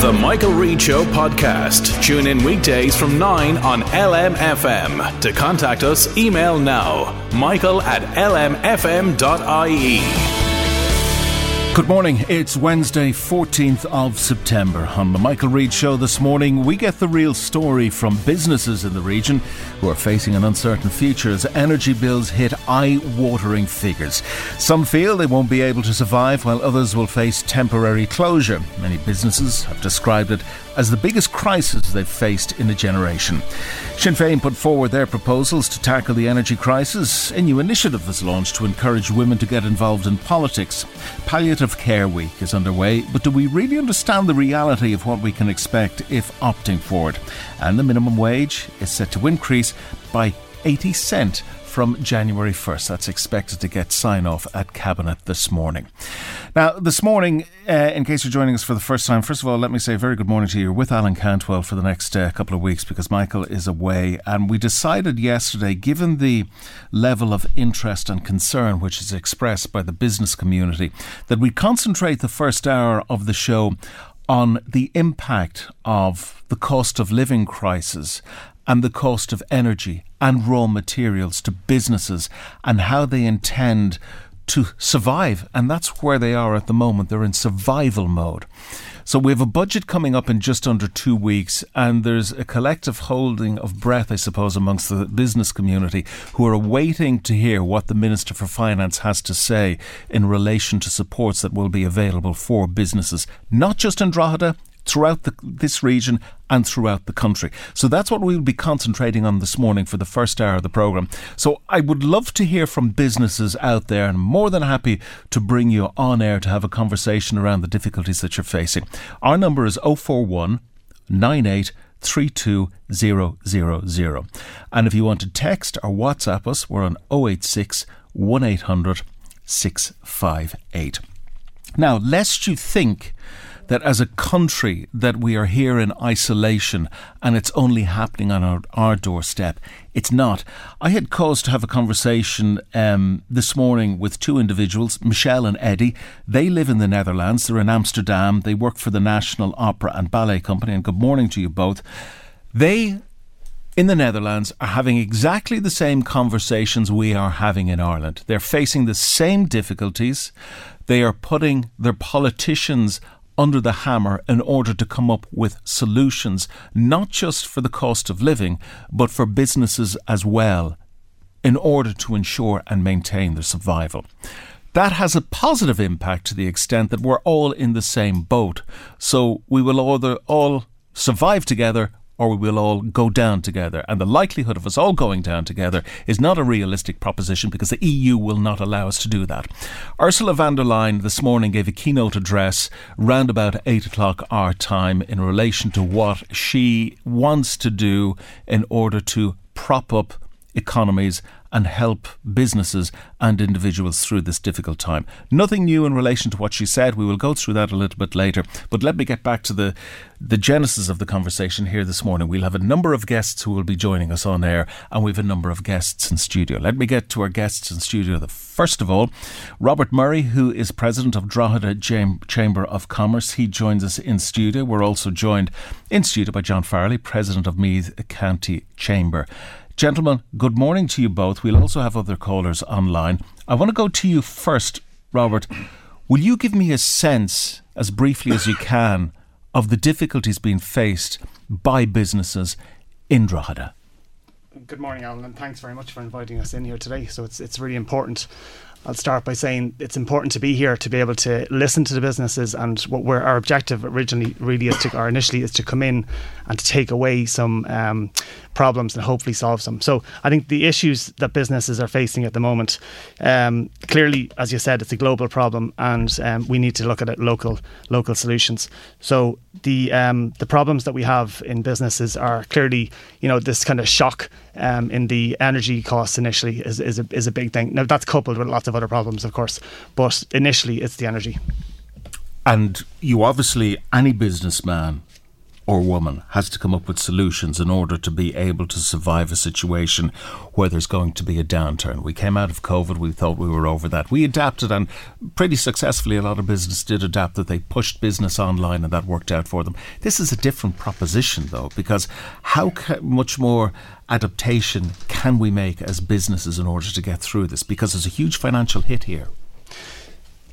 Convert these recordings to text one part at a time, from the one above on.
The Michael Reade Show podcast. Tune in weekdays from 9 on LMFM. To contact us, email now michael at lmfm.ie. Good morning. It's Wednesday, 14th of September. On the Michael Reade Show this morning, we get the real story from businesses in the region who are facing an uncertain future as energy bills hit eye watering figures. Some feel they won't be able to survive, while others will face temporary closure. Many businesses have described it as the biggest crisis they've faced in a generation. Sinn Féin put forward their proposals to tackle the energy crisis. A new initiative was launched to encourage women to get involved in politics. Palliative Care Week is underway, but do we really understand the reality of what we can expect if opting for it? And the minimum wage is set to increase by 80 cent from January 1st. That's expected to get sign off at Cabinet this morning. Now, this morning, uh, in case you're joining us for the first time, first of all, let me say very good morning to you. You're with Alan Cantwell for the next uh, couple of weeks because Michael is away. And we decided yesterday, given the level of interest and concern which is expressed by the business community, that we concentrate the first hour of the show on the impact of the cost of living crisis and the cost of energy and raw materials to businesses and how they intend to survive. And that's where they are at the moment. They're in survival mode. So we have a budget coming up in just under two weeks, and there's a collective holding of breath, I suppose, amongst the business community who are waiting to hear what the Minister for Finance has to say in relation to supports that will be available for businesses, not just in Drogheda, throughout the, this region and throughout the country. So that's what we'll be concentrating on this morning for the first hour of the programme. So I would love to hear from businesses out there and I'm more than happy to bring you on air to have a conversation around the difficulties that you're facing. Our number is 041 98 32000. And if you want to text or WhatsApp us, we're on 086 1800 658. Now, lest you think that as a country that we are here in isolation and it's only happening on our, our doorstep. It's not. I had cause to have a conversation um, this morning with two individuals, Michelle and Eddie. They live in the Netherlands. They're in Amsterdam. They work for the National Opera and Ballet Company. And good morning to you both. They in the Netherlands are having exactly the same conversations we are having in Ireland. They're facing the same difficulties. They are putting their politicians under the hammer in order to come up with solutions, not just for the cost of living, but for businesses as well, in order to ensure and maintain their survival. That has a positive impact to the extent that we're all in the same boat. So we will either all survive together or we will all go down together. And the likelihood of us all going down together is not a realistic proposition because the EU will not allow us to do that. Ursula von der Leyen this morning gave a keynote address round about 8 o'clock our time in relation to what she wants to do in order to prop up economies and help businesses and individuals through this difficult time. Nothing new in relation to what she said. We will go through that a little bit later. But let me get back to the, the genesis of the conversation here this morning. We'll have a number of guests who will be joining us on air, and we have a number of guests in studio. Let me get to our guests in studio. The first of all, Robert Murray, who is president of Drogheda Chamber of Commerce. He joins us in studio. We're also joined in studio by John Farley, president of Meath County Chamber. Gentlemen, good morning to you both. We'll also have other callers online. I want to go to you first, Robert. Will you give me a sense, as briefly as you can, of the difficulties being faced by businesses in Drogheda? Good morning, Alan, and thanks very much for inviting us in here today. So it's it's really important I'll start by saying it's important to be here to be able to listen to the businesses and what we're, our objective originally really is to, or initially is to come in and to take away some um, problems and hopefully solve them. So I think the issues that businesses are facing at the moment, um, clearly, as you said, it's a global problem and um, we need to look at it local local solutions. So the um, the problems that we have in businesses are clearly, you know, this kind of shock um, in the energy costs initially is, is, a, is a big thing. Now that's coupled with lots of other problems, of course, but initially it's the energy. And you obviously, any businessman or woman has to come up with solutions in order to be able to survive a situation where there's going to be a downturn. We came out of COVID, we thought we were over that. We adapted, and pretty successfully, a lot of business did adapt that they pushed business online and that worked out for them. This is a different proposition, though, because how much more adaptation can we make as businesses in order to get through this? Because there's a huge financial hit here.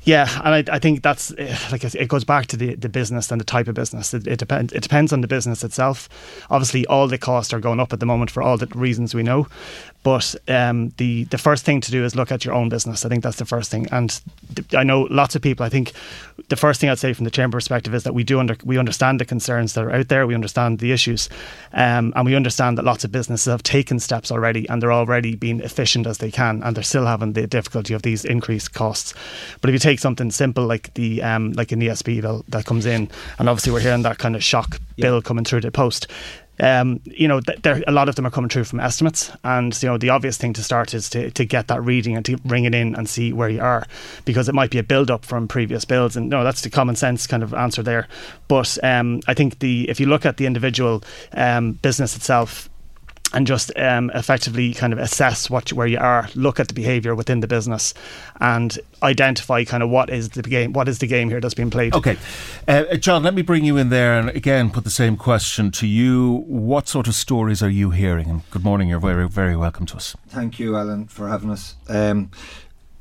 Yeah, and I, I think that's eh, like it goes back to the, the business and the type of business. It, it depends. It depends on the business itself. Obviously, all the costs are going up at the moment for all the reasons we know. But um, the the first thing to do is look at your own business. I think that's the first thing. And th- I know lots of people. I think the first thing I'd say from the chamber perspective is that we do under we understand the concerns that are out there. We understand the issues, um, and we understand that lots of businesses have taken steps already, and they're already being efficient as they can, and they're still having the difficulty of these increased costs. But if you take something simple like the um, like an ESB bill that comes in, and obviously we're hearing that kind of shock yeah. bill coming through the post um, you know, there, a lot of them are coming through from estimates, and you know the obvious thing to start is to, to get that reading and to bring it in and see where you are, because it might be a build up from previous builds, and no, that's the common sense kind of answer there. But um, I think the if you look at the individual um, business itself, and just um, effectively kind of assess what where you are, look at the behaviour within the business, and identify kind of what is the game, what is the game here that's being played. Okay, uh, John, let me bring you in there and again put the same question to you. What sort of stories are you hearing? And good morning, you're very very welcome to us. Thank you, Alan, for having us. Um,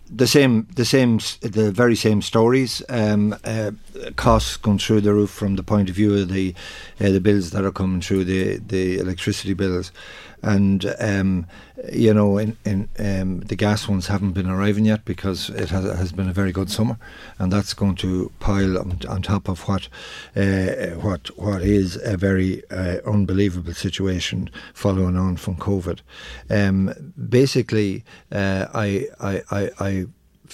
the same, the same, the very same stories. Um, uh, costs going through the roof from the point of view of the uh, the bills that are coming through the the electricity bills and um, you know, in, in um, the gas ones haven't been arriving yet because it has, has been a very good summer, and that's going to pile on, on top of what uh, what what is a very uh, unbelievable situation following on from COVID. Um, basically, uh, I, I, I, I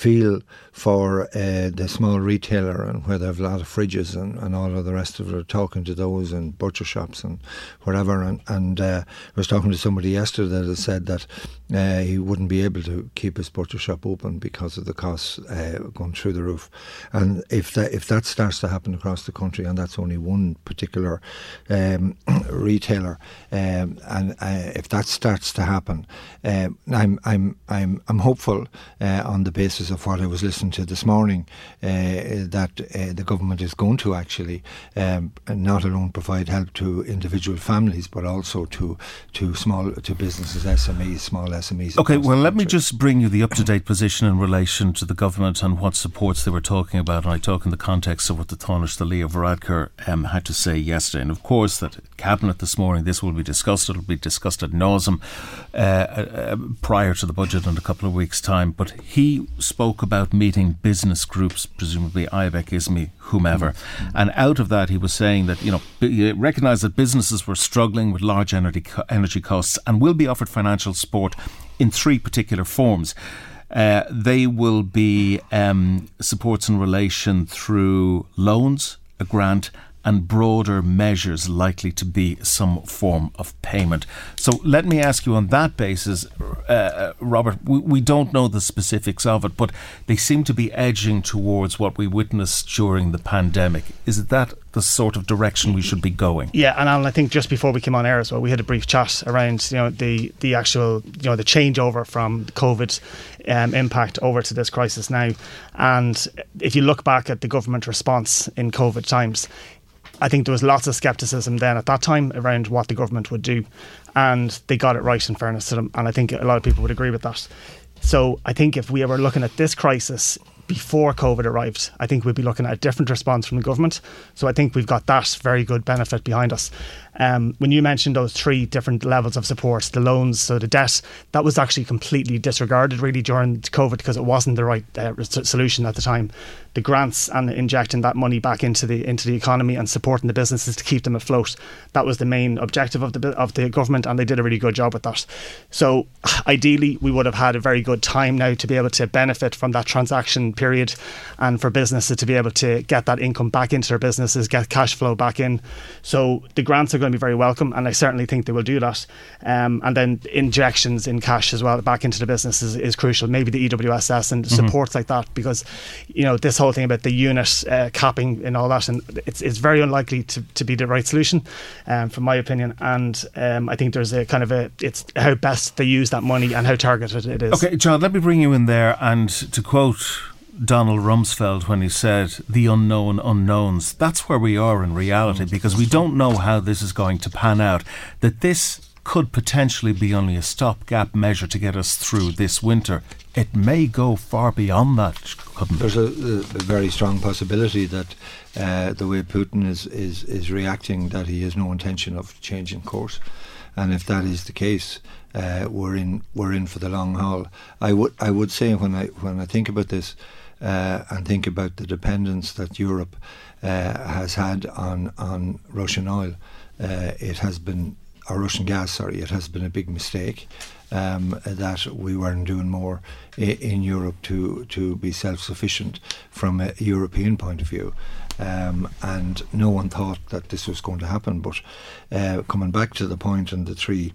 feel for uh, the small retailer and where they have a lot of fridges and, and all of the rest of it, talking to those and butcher shops and whatever. And, and uh, I was talking to somebody yesterday that said that uh, he wouldn't be able to keep his butcher shop open because of the costs uh, going through the roof. And if that, if that starts to happen across the country, and that's only one particular um, retailer, um, and uh, if that starts to happen, uh, I'm, I'm, I'm, I'm hopeful on the basis of what I was listening listened to this morning uh, that uh, the government is going to actually um, not alone provide help to individual families, but also to to small to businesses, SMEs, small SMEs. Okay, well, let me just bring you the up to date position in relation to the government and what supports they were talking about. And I talk in the context of what the Taoiseach the Leo Varadkar um, had to say yesterday. And of course, that cabinet this morning, this will be discussed. It'll be discussed ad nauseum uh, uh, prior to the budget in a couple of weeks' time. But he spoke about meeting business groups, presumably IBEC, ISME, whomever. Mm-hmm. And out of that, he was saying that, you know, he recognised that businesses were struggling with large energy, energy costs and will be offered financial support in three particular forms. Uh, they will be um, supports in relation through loans, a grant, and broader measures likely to be some form of payment. So let me ask you on that basis, uh, uh, Robert, we, we don't know the specifics of it, but they seem to be edging towards what we witnessed during the pandemic. Is that the sort of direction we should be going? Yeah, and Alan, I think just before we came on air as well, we had a brief chat around you know the the actual you know the changeover from COVID um, impact over to this crisis now, and if you look back at the government response in COVID times, I think there was lots of scepticism then at that time around what the government would do, and they got it right in fairness to them, and I think a lot of people would agree with that. So I think if we were looking at this crisis before COVID arrived, I think we'd be looking at a different response from the government. So I think we've got that very good benefit behind us. Um, when you mentioned those three different levels of support, the loans, so the debt, that was actually completely disregarded really during COVID because it wasn't the right uh, solution at the time. The grants and injecting that money back into the into the economy and supporting the businesses to keep them afloat, that was the main objective of the of the government, and they did a really good job with that. So ideally, we would have had a very good time now to be able to benefit from that transaction period, and for businesses to be able to get that income back into their businesses, get cash flow back in. So the grants are going to be very welcome, and I certainly think they will do that. Um, and then injections in cash as well back into the business is, is crucial. Maybe the EWSS and mm-hmm. supports like that, because you know this whole thing about the unit uh, capping and all that, and it's it's very unlikely to, to be the right solution, um, from my opinion. And um, I think there's a kind of a it's how best they use that money and how targeted it is. Okay, John, let me bring you in there, and to quote Donald Rumsfeld when he said the unknown unknowns. That's where we are in reality because we don't know how this is going to pan out. That this could potentially be only a stopgap measure to get us through this winter. It may go far beyond that, There's a, a, very strong possibility that uh, the way Putin is, is, is reacting, that he has no intention of changing course. And if that is the case, uh, we're in we're in for the long haul. I would I would say when I when I think about this, uh, and think about the dependence that Europe uh, has had on on Russian oil, uh, it has been or Russian gas. Sorry, it has been a big mistake. Um, that we weren't doing more in Europe to to be self-sufficient from a European point of view. Um, and no one thought that this was going to happen. But uh, coming back to the point and the three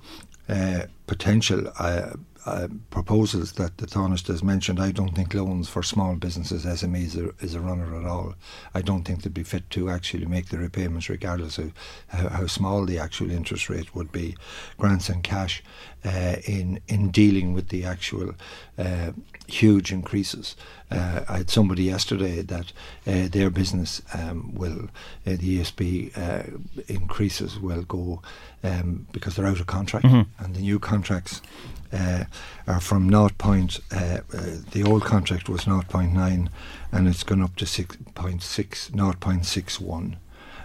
uh, potential uh, uh, proposals that the Tánaiste has mentioned, I don't think loans for small businesses, SMEs, are, is a runner at all. I don't think they'd be fit to actually make the repayments, regardless of how, how small the actual interest rate would be. Grants and cash uh, in in dealing with the actual uh, huge increases. Uh, I had somebody yesterday that uh, their business um, will, uh, the ESB uh, increases will go um, because they're out of contract mm-hmm. and the new contracts uh, are from 0. Point, uh, the old contract was 0.9 and it's gone up to 6.6, 0.61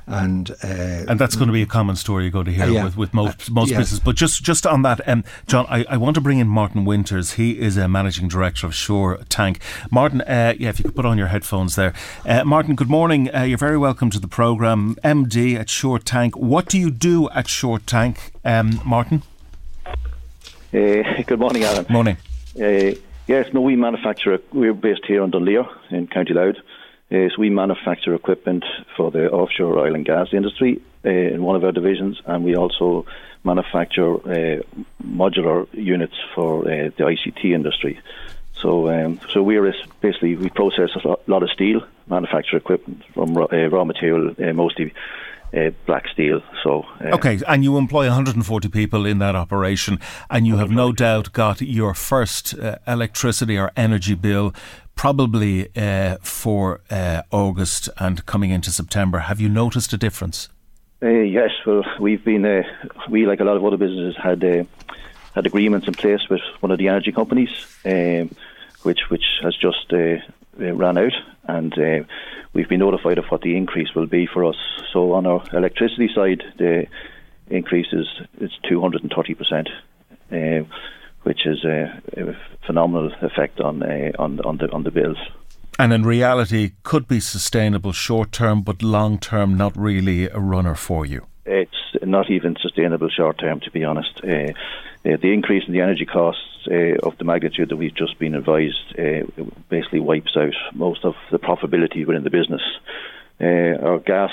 and uh, and that's going to be a common story you're going to hear yeah, with, with most uh, most yeah. businesses. But just just on that, um, John, I, I want to bring in Martin Winters. He is a managing director of Shore Tank. Martin, uh, yeah, if you could put on your headphones there. Uh, Martin, good morning. Uh, you're very welcome to the program. MD at Shore Tank. What do you do at Shore Tank, um, Martin? Uh, good morning, Alan. Morning. yes, no, we manufacture. We're based here in Dunleer in County Louth. Uh, so we manufacture equipment for the offshore oil and gas industry uh, in one of our divisions, and we also manufacture uh, modular units for uh, the ICT industry. So, um, so we're basically we process a lot of steel, manufacture equipment from raw, uh, raw material, uh, mostly uh, black steel. So uh, okay, and you employ 140 people in that operation, and you have no doubt got your first uh, electricity or energy bill probably uh, for uh, August and coming into September. Have you noticed a difference? Uh, yes, well, we've been uh, we like a lot of other businesses had uh, had agreements in place with one of the energy companies, um, which which has just uh, ran out, and we've been notified of what the increase will be for us. So on our electricity side, the increase is it's two hundred and thirty percent which is a, a phenomenal effect on uh, on on the on the bills. And in reality, could be sustainable short term, but long term, not really a runner for you. It's not even sustainable short term, to be honest. Uh, uh, the increase in the energy costs uh, of the magnitude that we've just been advised uh, basically wipes out most of the profitability within the business. Uh, our gas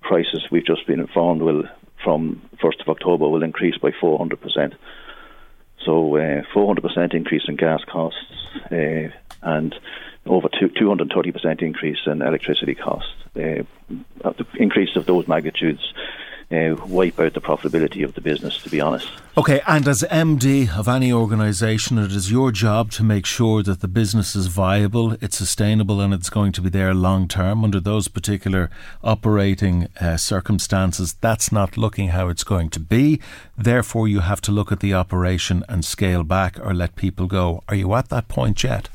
prices we've just been informed will from 1st of October will increase by 400%. So uh, 400% increase in gas costs uh, and over 230% increase in electricity costs. Uh, the increase of those magnitudes uh, wipe out the profitability of the business, to be honest. Okay, and as MD of any organisation, it is your job to make sure that the business is viable, it's sustainable, and it's going to be there long term under those particular operating uh, circumstances. That's not looking how it's going to be. Therefore, you have to look at the operation and scale back or let people go. Are you at that point yet?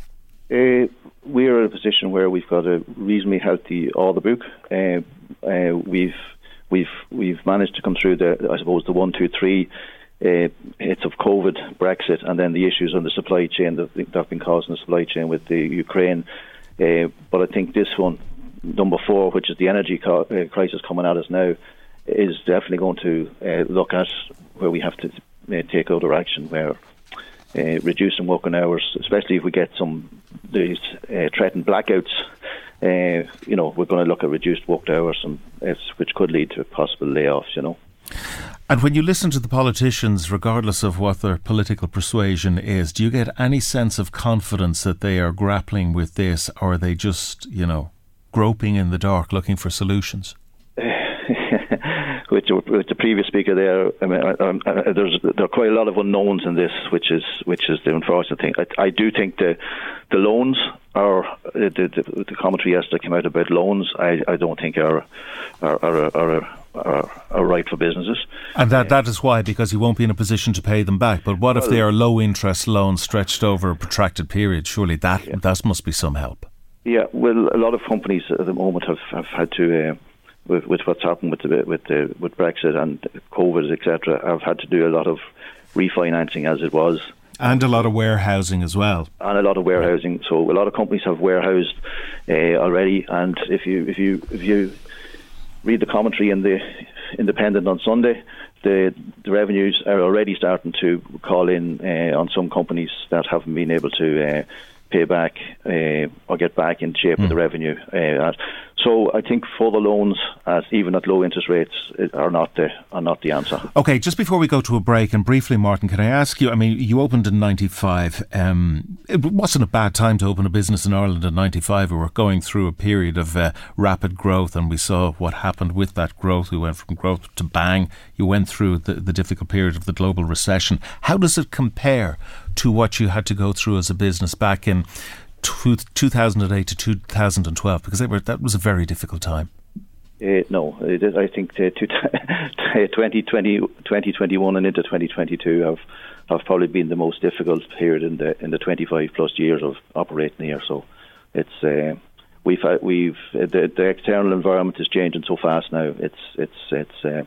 Uh, we're in a position where we've got a reasonably healthy order book. Uh, uh, we've we've we've managed to come through the I suppose the one two three uh, hits of COVID, Brexit, and then the issues on the supply chain that, that have been causing the supply chain with the Ukraine. Uh, but I think this one, number four, which is the energy co- uh, crisis coming at us now, is definitely going to uh, look at where we have to uh, take other action, where uh, reducing working hours, especially if we get some these threatened blackouts uh, you know, we're going to look at reduced work hours, and which could lead to possible layoffs. You know. And when you listen to the politicians, regardless of what their political persuasion is, do you get any sense of confidence that they are grappling with this, or are they just, you know, groping in the dark looking for solutions? With, with the previous speaker there, I mean, I, I, there's there are quite a lot of unknowns in this, which is which is the unfortunate thing. I, I do think the the loans are the, the, the commentary yesterday came out about loans. I, I don't think are are are, are, are, are right for businesses. And that, that is why, because you won't be in a position to pay them back. But what well, if they are low interest loans stretched over a protracted period? Surely that yeah. that must be some help. Yeah, well, a lot of companies at the moment have, have had to. Uh, with, with what's happened with the, with the, with Brexit and COVID, etc., have had to do a lot of refinancing as it was. And a lot of warehousing as well. And a lot of warehousing. So a lot of companies have warehoused uh, already. And if you if you if you read the commentary in the Independent on Sunday, the the revenues are already starting to call in uh, on some companies that haven't been able to uh, pay back uh, or get back in shape mm. with the hmm. revenue. So I think for the loans, as even at low interest rates, are not the are not the answer. Okay, just before we go to a break, and briefly, Martin, can I ask you? I mean, you opened in '95. Um, it wasn't a bad time to open a business in Ireland in '95. We were going through a period of uh, rapid growth, and we saw what happened with that growth. We went from growth to bang. You went through the, the difficult period of the global recession. How does it compare to what you had to go through as a business back in 2008 to 2012? Because were, that was a very difficult time. Uh, no, I think uh, 2020, 2021 and into 2022 have have probably been the most difficult period in the in the 25 plus years of operating here. So it's uh, we've we've the, the external environment is changing so fast now. It's it's it's uh,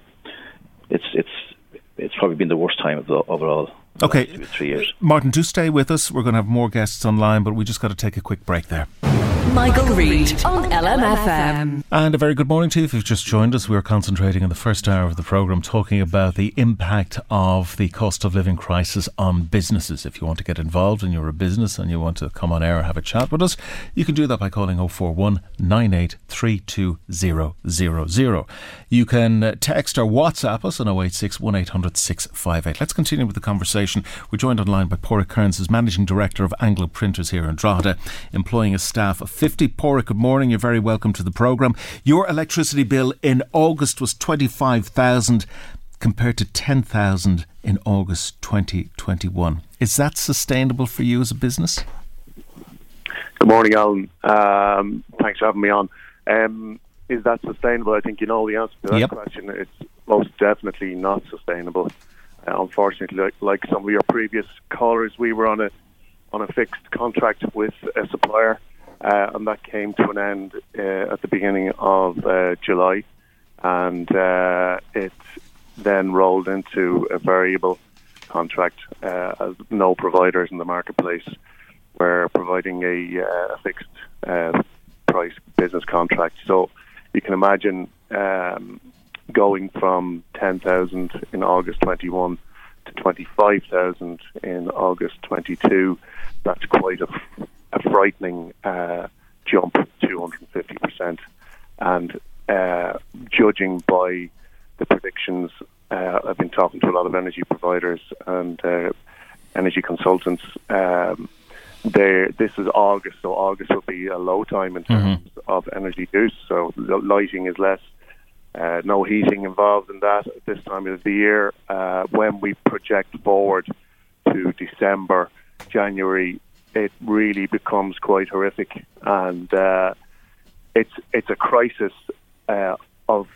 it's it's it's probably been the worst time of the overall Okay. Three years. Martin, do stay with us. We're going to have more guests online, but we just got to take a quick break there. Michael, Reade on LMFM. And a very good morning to you if you've just joined us. We're concentrating in the first hour of the programme talking about the impact of the cost of living crisis on businesses. If you want to get involved and you're a business and you want to come on air and have a chat with us, you can do that by calling 041 9832 You can uh, text or WhatsApp us on 086 1800 658. Let's continue with the conversation. We're joined online by Pádraig Kearns, who's Managing Director of Anglo Printers here in Drogheda, employing a staff of 50. Pádraig, good morning. You're very welcome to the programme. Your electricity bill in August was 25,000 compared to 10,000 in August 2021. Is that sustainable for you as a business? Good morning, Alan. Um, thanks for having me on. Um, is that sustainable? I think you know the answer to that yep. question. It's most definitely not sustainable. Uh, unfortunately, like, like, some of your previous callers, we were on a on a fixed contract with a supplier uh, and that came to an end uh, at the beginning of uh, July, and uh, it then rolled into a variable contract uh, as no providers in the marketplace were providing a, fixed price business contract. So you can imagine um, going from 10,000 in August 21 to 25,000 in August 22. That's quite a a frightening uh, jump, 250%. And uh, judging by the predictions, uh, I've been talking to a lot of energy providers and uh, energy consultants. Um, this is August, so August will be a low time in terms mm-hmm. of energy use. So lighting is less, uh, no heating involved in that at this time of the year. Uh, when we project forward to December, January, it really becomes quite horrific, and uh, it's it's a crisis uh, of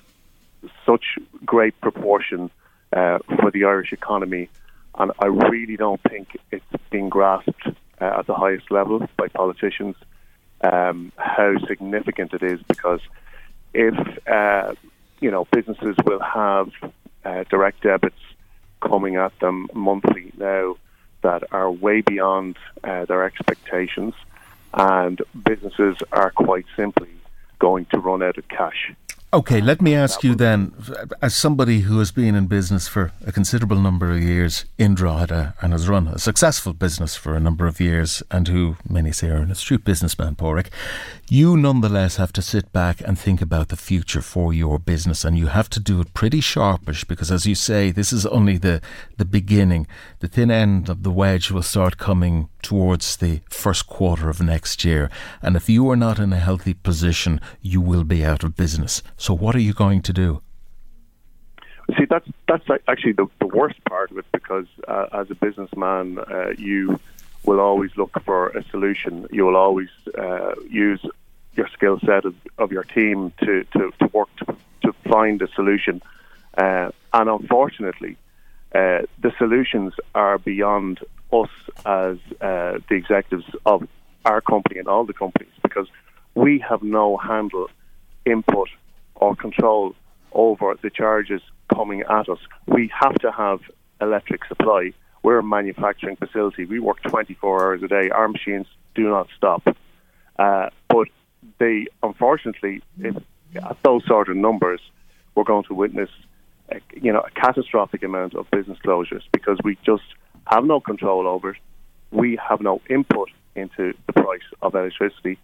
such great proportion uh, for the Irish economy, and I really don't think it's being grasped uh, at the highest level by politicians um, how significant it is. Because if uh, you know businesses will have uh, direct debits coming at them monthly now that are way beyond uh, their expectations, and businesses are quite simply going to run out of cash. Okay, let me ask you then, as somebody who has been in business for a considerable number of years in Drogheda and has run a successful business for a number of years, and who many say are an astute businessman, Pádraig, you nonetheless have to sit back and think about the future for your business, and you have to do it pretty sharpish because, as you say, this is only the, the beginning. The thin end of the wedge will start coming towards the first quarter of next year, and if you are not in a healthy position, you will be out of business. So, what are you going to do? See, that's that's actually the, the worst part of it because uh, as a businessman, uh, you will always look for a solution. You will always uh, use your skill set of, of, your team to, to, to work to, to, find a solution. Uh, and unfortunately, uh, the solutions are beyond us as uh, the executives of our company and all the companies because we have no handle, input, or control over the charges coming at us. We have to have electric supply. We're a manufacturing facility. We work 24 hours a day. Our machines do not stop. Uh, but they, unfortunately, if, at those sort of numbers, we're going to witness, a, you know, a catastrophic amount of business closures because we just have no control over it. We have no input into the price of electricity,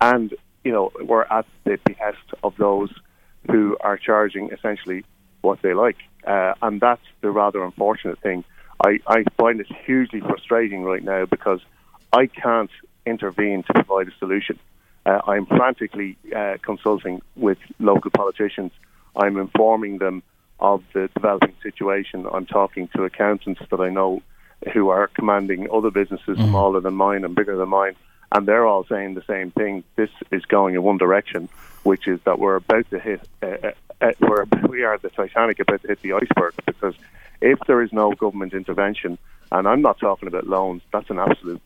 and you know we're at the behest of those who are charging essentially what they like. Uh, and that's the rather unfortunate thing. I, I find it hugely frustrating right now because I can't intervene to provide a solution. Uh, I'm frantically uh, consulting with local politicians. I'm informing them of the developing situation. I'm talking to accountants that I know who are commanding other businesses mm. smaller than mine and bigger than mine and they're all saying the same thing. This is going in one direction, which is that we're about to hit. Uh, uh, uh we're, we are the Titanic about to hit the iceberg because if there is no government intervention, and I'm not talking about loans, that's an absolute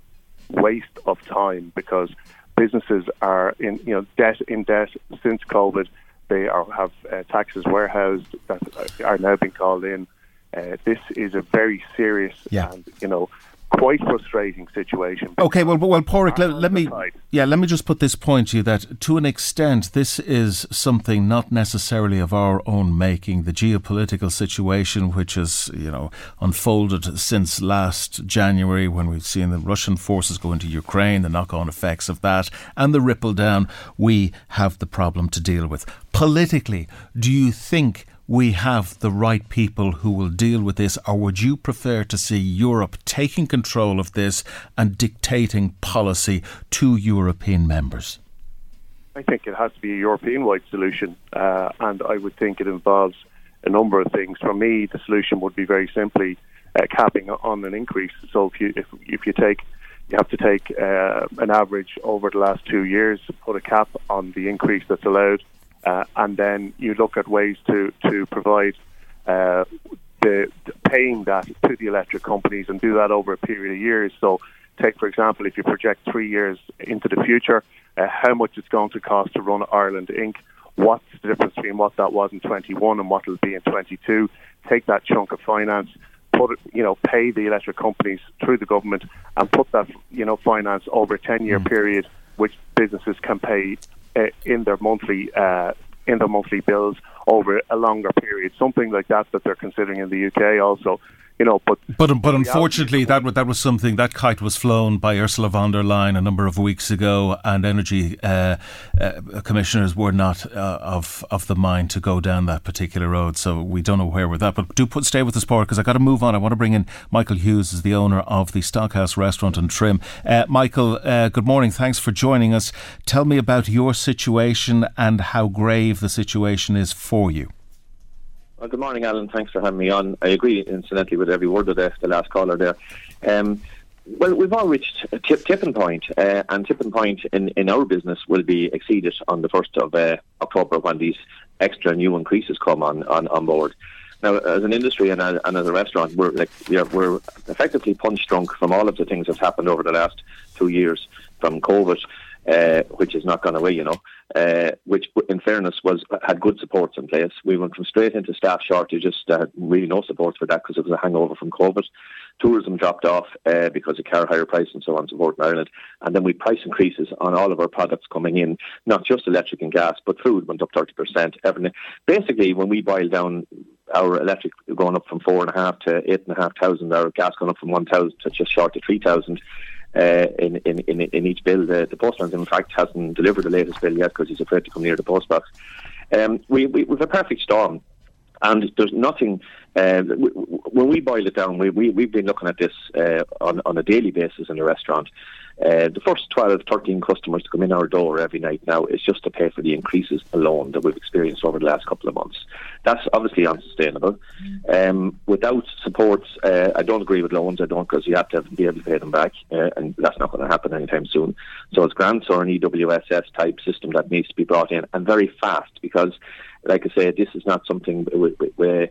waste of time because businesses are in you know debt in debt since COVID. They are have uh, taxes warehoused that are now being called in. Uh, this is a very serious yeah. and you know quite frustrating situation. Okay, well, well, Pádraig, let, let me yeah, let me just put this point to you that to an extent, this is something not necessarily of our own making. The geopolitical situation, which has you know unfolded since last January, when we've seen the Russian forces go into Ukraine, the knock-on effects of that, and the ripple down, we have the problem to deal with. Politically, do you think we have the right people who will deal with this, or would you prefer to see Europe taking control of this and dictating policy to European members? I think it has to be a European wide solution, uh, and I would think it involves a number of things. For me, the solution would be very simply uh, capping on an increase. So if you if, if you take you have to take uh, an average over the last two years, put a cap on the increase that's allowed uh, and then you look at ways to to provide uh, the, the, paying that to the electric companies and do that over a period of years. So, take for example, if you project three years into the future, uh, how much it's going to cost to run Ireland Inc. What's the difference between what that was in 21 and what it'll be in 22? Take that chunk of finance, put it, you know, pay the electric companies through the government, and put that, you know, finance over a 10-year mm. period, which businesses can pay in their monthly uh, in their monthly bills over a longer period. Something like that that they're considering in the UK also. You know, but but but unfortunately, that that was something that kite was flown by Ursula von der Leyen a number of weeks ago, and energy uh, uh, commissioners were not uh, of of the mind to go down that particular road. So we don't know where we're at. But do put stay with the sport because I got to move on. I want to bring in Michael Hughes, is the owner of the Stockhouse Restaurant and Trim. Uh, Michael, uh, good morning. Thanks for joining us. Tell me about your situation and how grave the situation is for you. Well, good morning, Alan. Thanks for having me on. I agree, incidentally, with every word of the, the last caller there. Um, well, we've all reached a tip, tipping point, uh, and tipping point in, in our business will be exceeded on the 1st of uh, October when these extra new increases come on, on, on board. Now, as an industry and, as, and as a restaurant, we're like we're, we're effectively punch drunk from all of the things that's happened over the last two years, from COVID uh, which has not gone away, you know, uh, which in fairness was had good supports in place. We went from straight into staff shortages, uh, really no support for that because it was a hangover from COVID. Tourism dropped off uh, because of car hire price and so on and so forth in Ireland. And then we price increases on all of our products coming in, not just electric and gas, but food went up 30%. Everything. Basically, when we boil down our electric going up from four and a half to eight and a half thousand, our gas going up from one thousand to just short of three thousand uh, in, in, in, in each bill. The, the postman, in fact, hasn't delivered the latest bill yet because he's afraid to come near the postbox. Um, we, we, we have a perfect storm. And there's nothing, uh, when we boil it down, we, we, we've been looking at this uh, on, on a daily basis in the restaurant. Uh, the first 12, 13 customers to come in our door every night now is just to pay for the increases alone that we've experienced over the last couple of months. That's obviously unsustainable. Um, without support, uh, I don't agree with loans. I don't because you have to be able to pay them back, uh, and that's not going to happen anytime soon. So it's grants or an EWSS type system that needs to be brought in and very fast because, like I say, this is not something where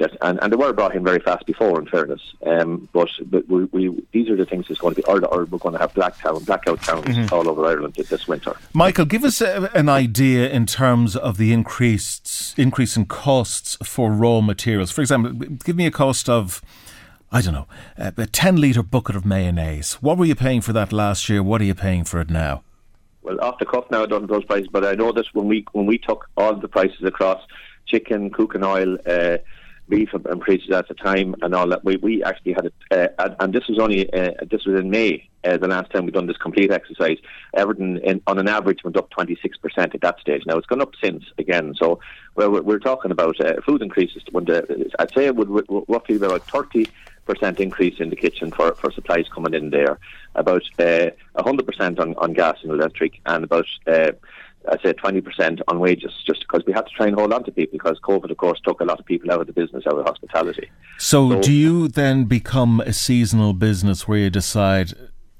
that, and, and they were brought in very fast before, in fairness. Um, but but we, we, these are the things that's going to be, or, or we're going to have black town, blackout towns mm-hmm. all over Ireland this winter. Michael, give us a, an idea in terms of the increased increase in costs for raw materials. For example, give me a cost of. I don't know, a 10 litre bucket of mayonnaise. What were you paying for that last year? What are you paying for it now? Well, off the cuff now, I don't know those prices, but I know that when we when we took all the prices across chicken, cooking oil, uh, beef and prices at the time and all that. We, we actually had it, uh, and this was only uh, this was in May. Uh, the last time we done this complete exercise, everything in, on an average went up 26% at that stage. Now it's gone up since again. So well, we're, we're talking about uh, food increases. The, I'd say it would roughly be about 30 percent increase in the kitchen for, for supplies coming in there, about uh, 100% on, on gas and electric, and about uh, I say 20% on wages, just because we had to try and hold on to people because COVID, of course, took a lot of people out of the business, out of hospitality. So, so do you then become a seasonal business where you decide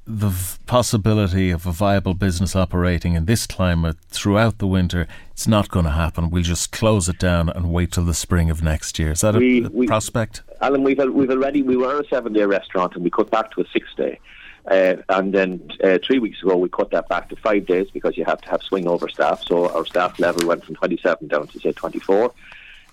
the possibility of a viable business operating in this climate throughout the winter, it's not going to happen. We'll just close it down and wait till the spring of next year. Is that we, a, a we, prospect? Alan, we've, we've already, we were a seven day restaurant and we cut back to a six day. Uh, and then uh, three weeks ago, we cut that back to five days because you have to have swing over staff. So our staff level went from 27 down to, say, 24.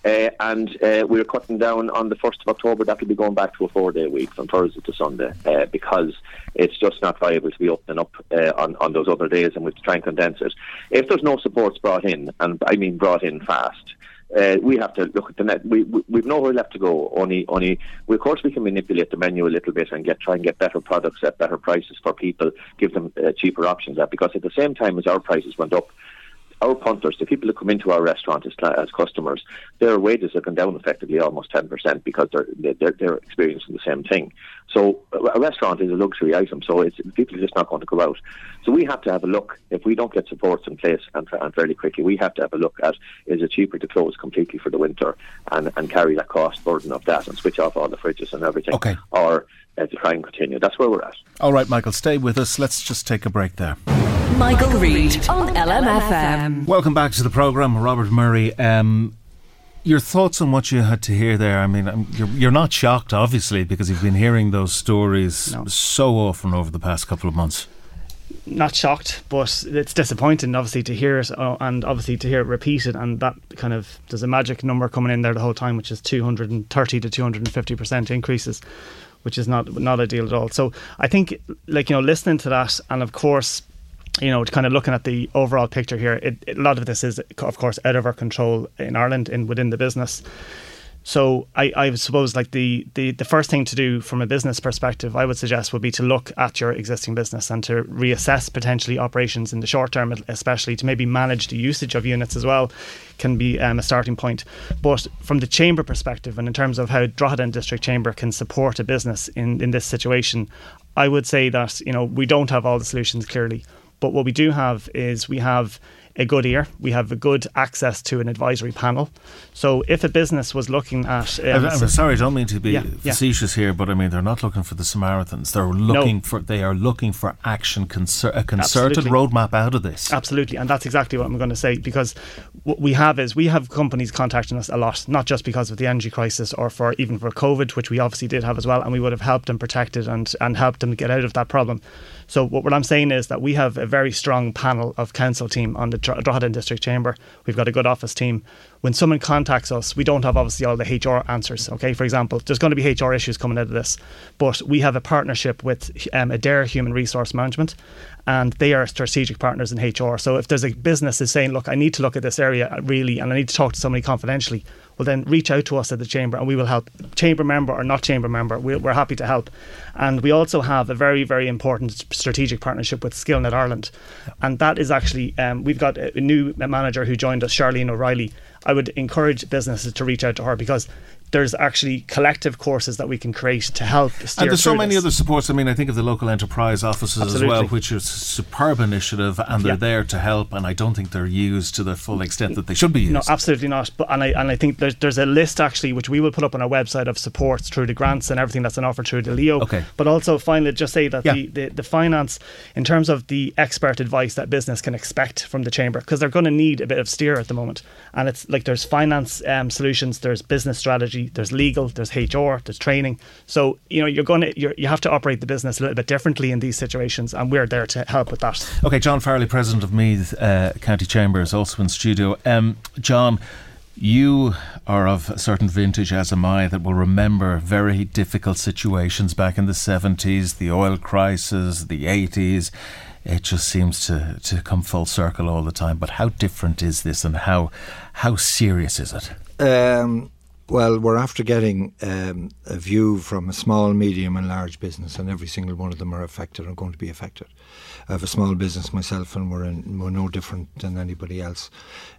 Uh, and uh, we're cutting down on the 1st of October. That will be going back to a four day week from Thursday to Sunday uh, because it's just not viable to be opening up uh, on, on those other days and we try and condense it. If there's no supports brought in, and I mean brought in fast, uh, we have to look at the net. We, we we've nowhere left to go. Only, only. We, of course, we can manipulate the menu a little bit and get try and get better products at better prices for people. Give them uh, cheaper options. At because at the same time as our prices went up, our punters, the people who come into our restaurant as, as customers, their wages have gone down effectively almost 10% because they're, they're, they're experiencing the same thing. So a restaurant is a luxury item, so it's, people are just not going to go out. So we have to have a look, if we don't get supports in place and, and fairly quickly, we have to have a look at is it cheaper to close completely for the winter and, and carry that cost burden of that and switch off all the fridges and everything? Okay. Or uh, to try and continue. That's where we're at. All right, Michael, stay with us. Let's just take a break there. Michael, Reade on LMFM. Welcome back to the programme, Robert Murray. Um, your thoughts on what you had to hear there? I mean, um, you're, you're not shocked, obviously, because you've been hearing those stories no. so often over the past couple of months not shocked, but it's disappointing, obviously, to hear it uh, and obviously to hear it repeated. And that kind of there's a magic number coming in there the whole time, which is 230 to 250 percent increases, which is not not ideal at all. So I think, like you know, listening to that, and of course, you know, kind of looking at the overall picture here, it, it, a lot of this is, of course, out of our control in Ireland and within the business. So I, I suppose like the, the the first thing to do from a business perspective, I would suggest would be to look at your existing business and to reassess potentially operations in the short term, especially to maybe manage the usage of units as well, can be um, a starting point. But from the chamber perspective, and in terms of how Drogheda District Chamber can support a business in in this situation, I would say that you know we don't have all the solutions clearly, but what we do have is we have a good ear. We have a good access to an advisory panel. So if a business was looking at, um, I'm, I'm, sorry, I don't mean to be yeah, facetious yeah. here, but I mean they're not looking for the Samaritans. They're looking no. for they are looking for action, concer- a concerted Absolutely. roadmap out of this. Absolutely, and that's exactly what I'm going to say because what we have is we have companies contacting us a lot, not just because of the energy crisis or for even for COVID, which we obviously did have as well, and we would have helped them protected and and helped them get out of that problem. So what, what I'm saying is that we have a very strong panel of council team on the Drogheda District Chamber. We've got a good office team. When someone contacts us, we don't have obviously all the HR answers. Okay, for example, there's going to be HR issues coming out of this, but we have a partnership with um, Adare Human Resource Management, and they are strategic partners in HR. So if there's a business is saying, look, I need to look at this area really, and I need to talk to somebody confidentially, well then reach out to us at the chamber and we will help. Chamber member or not chamber member, we're happy to help. And we also have a very, very important strategic partnership with SkillNet Ireland. And that is actually, um, we've got a new manager who joined us, Charlene O'Reilly. I would encourage businesses to reach out to her because there's actually collective courses that we can create to help And there's so many this. other supports. I mean, I think of the local enterprise offices Absolutely. as well, which is a superb initiative, and they're yeah. there to help. And I don't think they're used to the full extent that they should be used. No, absolutely not. But and I and I think there's there's a list actually which we will put up on our website of supports through the grants and everything that's an offer through the Leo. Okay. But also finally, just say that yeah. the, the the finance in terms of the expert advice that business can expect from the chamber because they're going to need a bit of steer at the moment, and it's like there's finance um, solutions, there's business strategy there's legal, there's HR, there's training. So you know you're going to you're, you have to operate the business a little bit differently in these situations, and we're there to help with that. Okay, John Farley, president of Meath uh, County Chamber, is also in studio. Um, John. You are of a certain vintage, as am I, that will remember very difficult situations back in the 70s, the oil crisis, the 80s. It just seems to, to come full circle all the time. But how different is this and how, how serious is it? Um, well, we're after getting um, a view from a small, medium, and large business, and every single one of them are affected or going to be affected. I have a small business myself, and we're, in, we're no different than anybody else.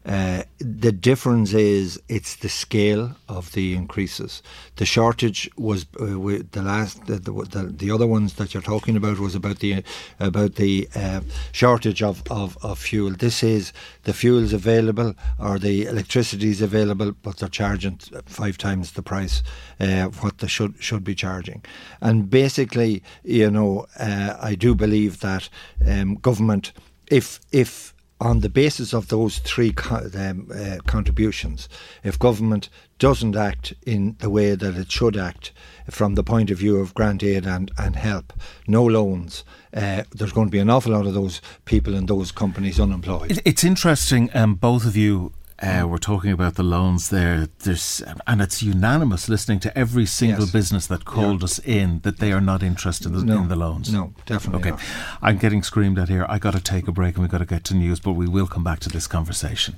Uh, the difference is it's the scale of the increases. The shortage was uh, the last the, the, the, other ones that you're talking about was about the about the uh, shortage of, of, of fuel. This is the fuel's available or the electricity is available, but they're charging five times the price uh, what they should should be charging. And basically, you know, uh, I do believe that um, government, if if on the basis of those three co- um, uh, contributions, if government doesn't act in the way that it should act from the point of view of grant aid and, and help, no loans, uh, there's going to be an awful lot of those people and those companies unemployed. It's interesting, um, both of you uh, we're talking about the loans there. There's and it's unanimous listening to every single yes. business that called yeah. us in that they are not interested no, in the loans. No, definitely. Okay, not. I'm getting screamed at here. I got to take a break and we've got to get to news, but we will come back to this conversation.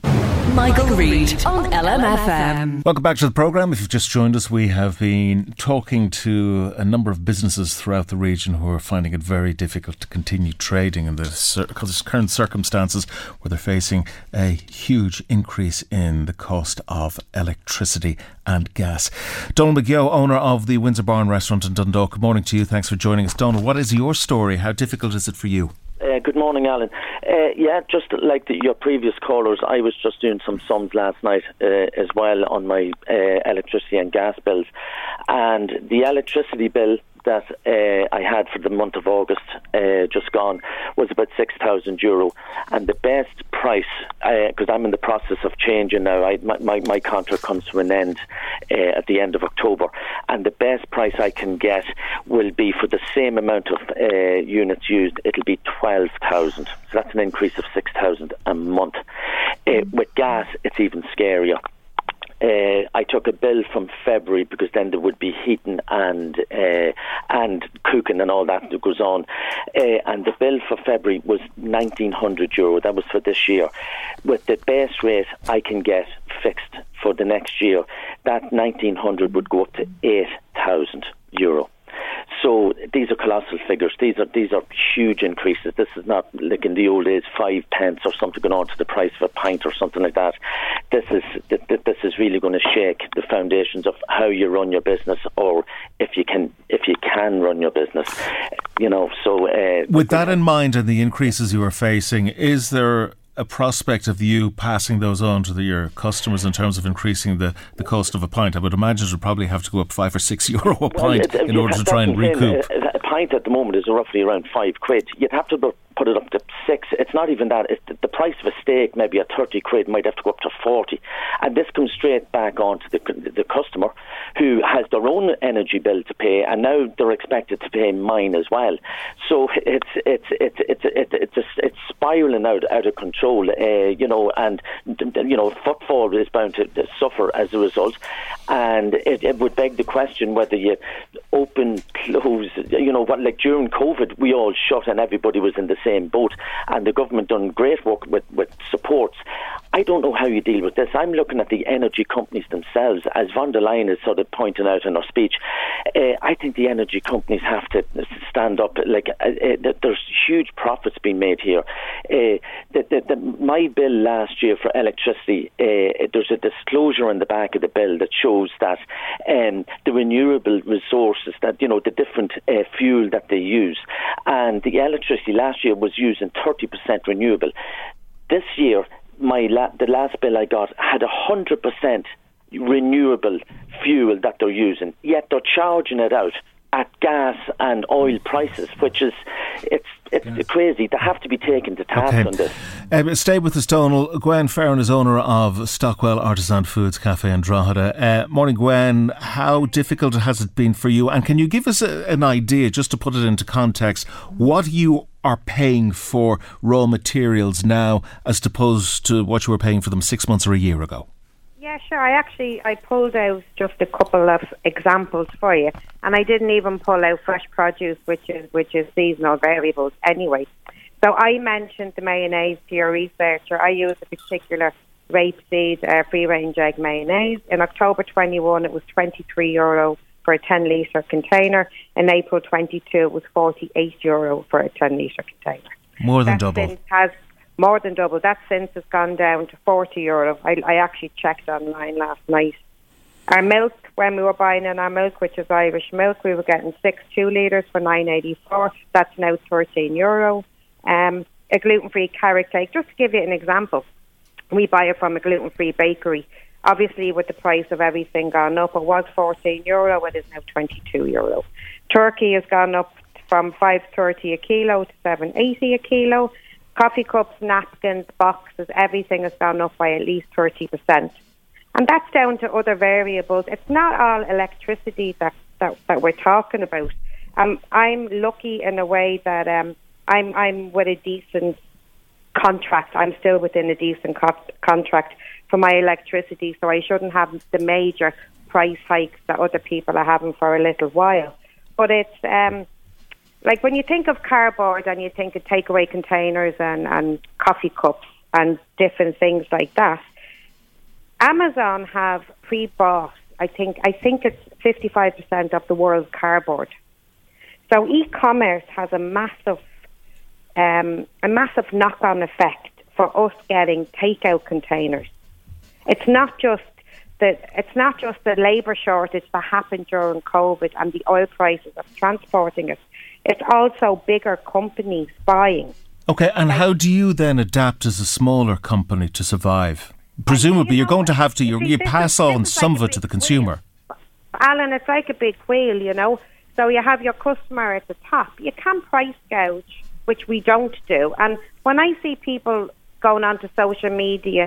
Michael, Reade on LMFM. Welcome back to the programme. If you've just joined us, we have been talking to a number of businesses throughout the region who are finding it very difficult to continue trading in the current circumstances where they're facing a huge increase increase in the cost of electricity and gas. Donald McGeoch, owner of the Windsor Barn restaurant in Dundalk. Good morning to you. Thanks for joining us. Donald, what is your story? How difficult is it for you? Uh, good morning, Alan. Uh, yeah, just like the, your previous callers, I was just doing some sums last night uh, as well on my uh, electricity and gas bills. And the electricity bill that uh, I had for the month of August uh, just gone was about six thousand euro, and the best price because uh, I'm in the process of changing now. I, my, my, my contract comes to an end uh, at the end of October, and the best price I can get will be for the same amount of uh, units used. It'll be twelve thousand, so that's an increase of six thousand a month. With gas, it's even scarier uh, I took a bill from February because then there would be heating and uh, and cooking and all that that goes on, uh, and the bill for February was nineteen hundred euro. That was for this year. With the base rate I can get fixed for the next year, that 1900 would go up to 8,000 euro. So these are colossal figures. These are these are huge increases. This is not like in the old days, five pence or something going on to the price of a pint or something like that. This is this is really going to shake the foundations of how you run your business, or if you can if you can run your business. You know, so uh, with that in mind and the increases you are facing, is there a prospect of you passing those on to the, your customers in terms of increasing the, the cost of a pint? I would imagine it would probably have to go up five or six euro a pint well, uh, in order to try and uh, recoup. A, a pint at the moment is roughly around five quid. You'd have to put it up to six. It's not even that. It's the price of a steak, maybe a 30 quid, might have to go up to 40. And this comes straight back onto the, the customer who has their own energy bill to pay, and now they're expected to pay mine as well. So it's it's it's it's it's it's, it's, it's spiraling out out of control, uh, you know, and you know, footfall is bound to, suffer as a result. And it, it would beg the question whether you open, close, you know, what like during COVID, we all shut and everybody was in the same boat, and the government done great work with, with supports. I don't know how you deal with this. I'm looking at the energy companies themselves, as von der Leyen is sort of pointing out in her speech. Uh, I think the energy companies have to stand up. Like uh, uh, there's huge profits being made here. The, the, the, my bill last year for electricity, uh, there's a disclosure on the back of the bill that shows that um, the renewable resources, that you know, the different uh, fuel that they use, and the electricity last year was using 30% renewable. This year, my la- the last bill I got had hundred percent renewable fuel that they're using, yet they're charging it out at gas and oil prices, which is it's it's crazy. They have to be taken to task okay. on this. Um, stay with us, Donal. Gwen Farron is owner of Stockwell Artisan Foods Cafe in Drogheda. Uh, morning, Gwen. How difficult has it been for you? And can you give us a, an idea, just to put it into context, what you are paying for raw materials now as opposed to what you were paying for them six months or a year ago? Yeah, sure. I actually I pulled out just a couple of examples for you, and I didn't even pull out fresh produce, which is which is seasonal variables anyway. So I mentioned the mayonnaise to your researcher. I use a particular rapeseed uh, free range egg mayonnaise. In October 21, it was 23 euro for a 10 litre container. In April 22, it was 48 euro for a 10 litre container. More than that double. Has more than double. That since has gone down to 40 euro. I, I actually checked online last night. Our milk, when we were buying in our milk, which is Irish milk, we were getting six two litres for 9.84. That's now 13 euro. Um, a gluten-free carrot cake, just to give you an example, we buy it from a gluten-free bakery Obviously, with the price of everything gone up, it was 14 euro, it is now 22 euro. Turkey has gone up from 5.30 a kilo to 7.80 a kilo. Coffee cups, napkins, boxes, everything has gone up by at least 30%. And that's down to other variables. It's not all electricity that, that, that we're talking about. Um, I'm lucky in a way that um, I'm, I'm with a decent contract. I'm still within a decent co- contract for my electricity, so I shouldn't have the major price hikes that other people are having for a little while. But it's um, like when you think of cardboard and you think of takeaway containers and, and coffee cups and different things like that. Amazon have pre-bought. I think I think it's fifty-five percent of the world's cardboard. So e-commerce has a massive, um, a massive knock-on effect for us getting takeout containers. It's not just the it's not just the labour shortage that happened during COVID and the oil prices of transporting it. It's also bigger companies buying. Okay, and like, how do you then adapt as a smaller company to survive? Presumably, you are going to have to you, you pass is, on some like of it to the consumer. Wheel. Alan, it's like a big wheel, you know. So you have your customer at the top. You can price gouge, which we don't do. And when I see people going onto social media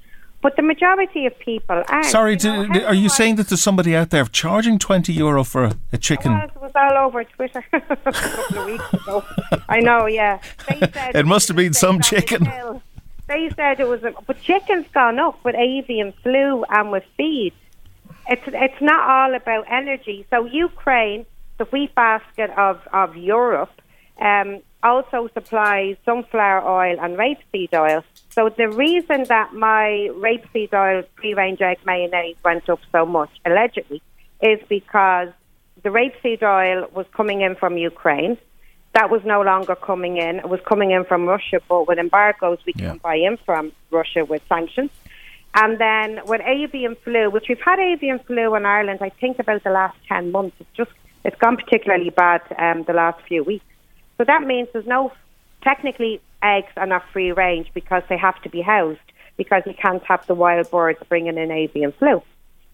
But the majority of people are. Sorry, do, are you saying that there's somebody out there charging 20 euro for a, a chicken? It was, all over Twitter a couple of weeks ago. I know, yeah. It must have been some chicken. They said it was, a, but chicken's gone up with avian flu and with feed. It's it's not all about energy. So Ukraine, the wheat basket of of Europe, um, also supplies sunflower oil and rapeseed oil. So the reason that my rapeseed oil free-range egg mayonnaise went up so much, allegedly, is because the rapeseed oil was coming in from Ukraine. That was no longer coming in. It was coming in from Russia, but with embargoes, we yeah. can't buy in from Russia with sanctions. And then with avian flu, which we've had avian flu in Ireland, I think about the last 10 months, it's just, it's gone particularly bad um, the last few weeks. So that means there's no, technically, eggs are not free range because they have to be housed because you can't have the wild birds bringing in avian flu.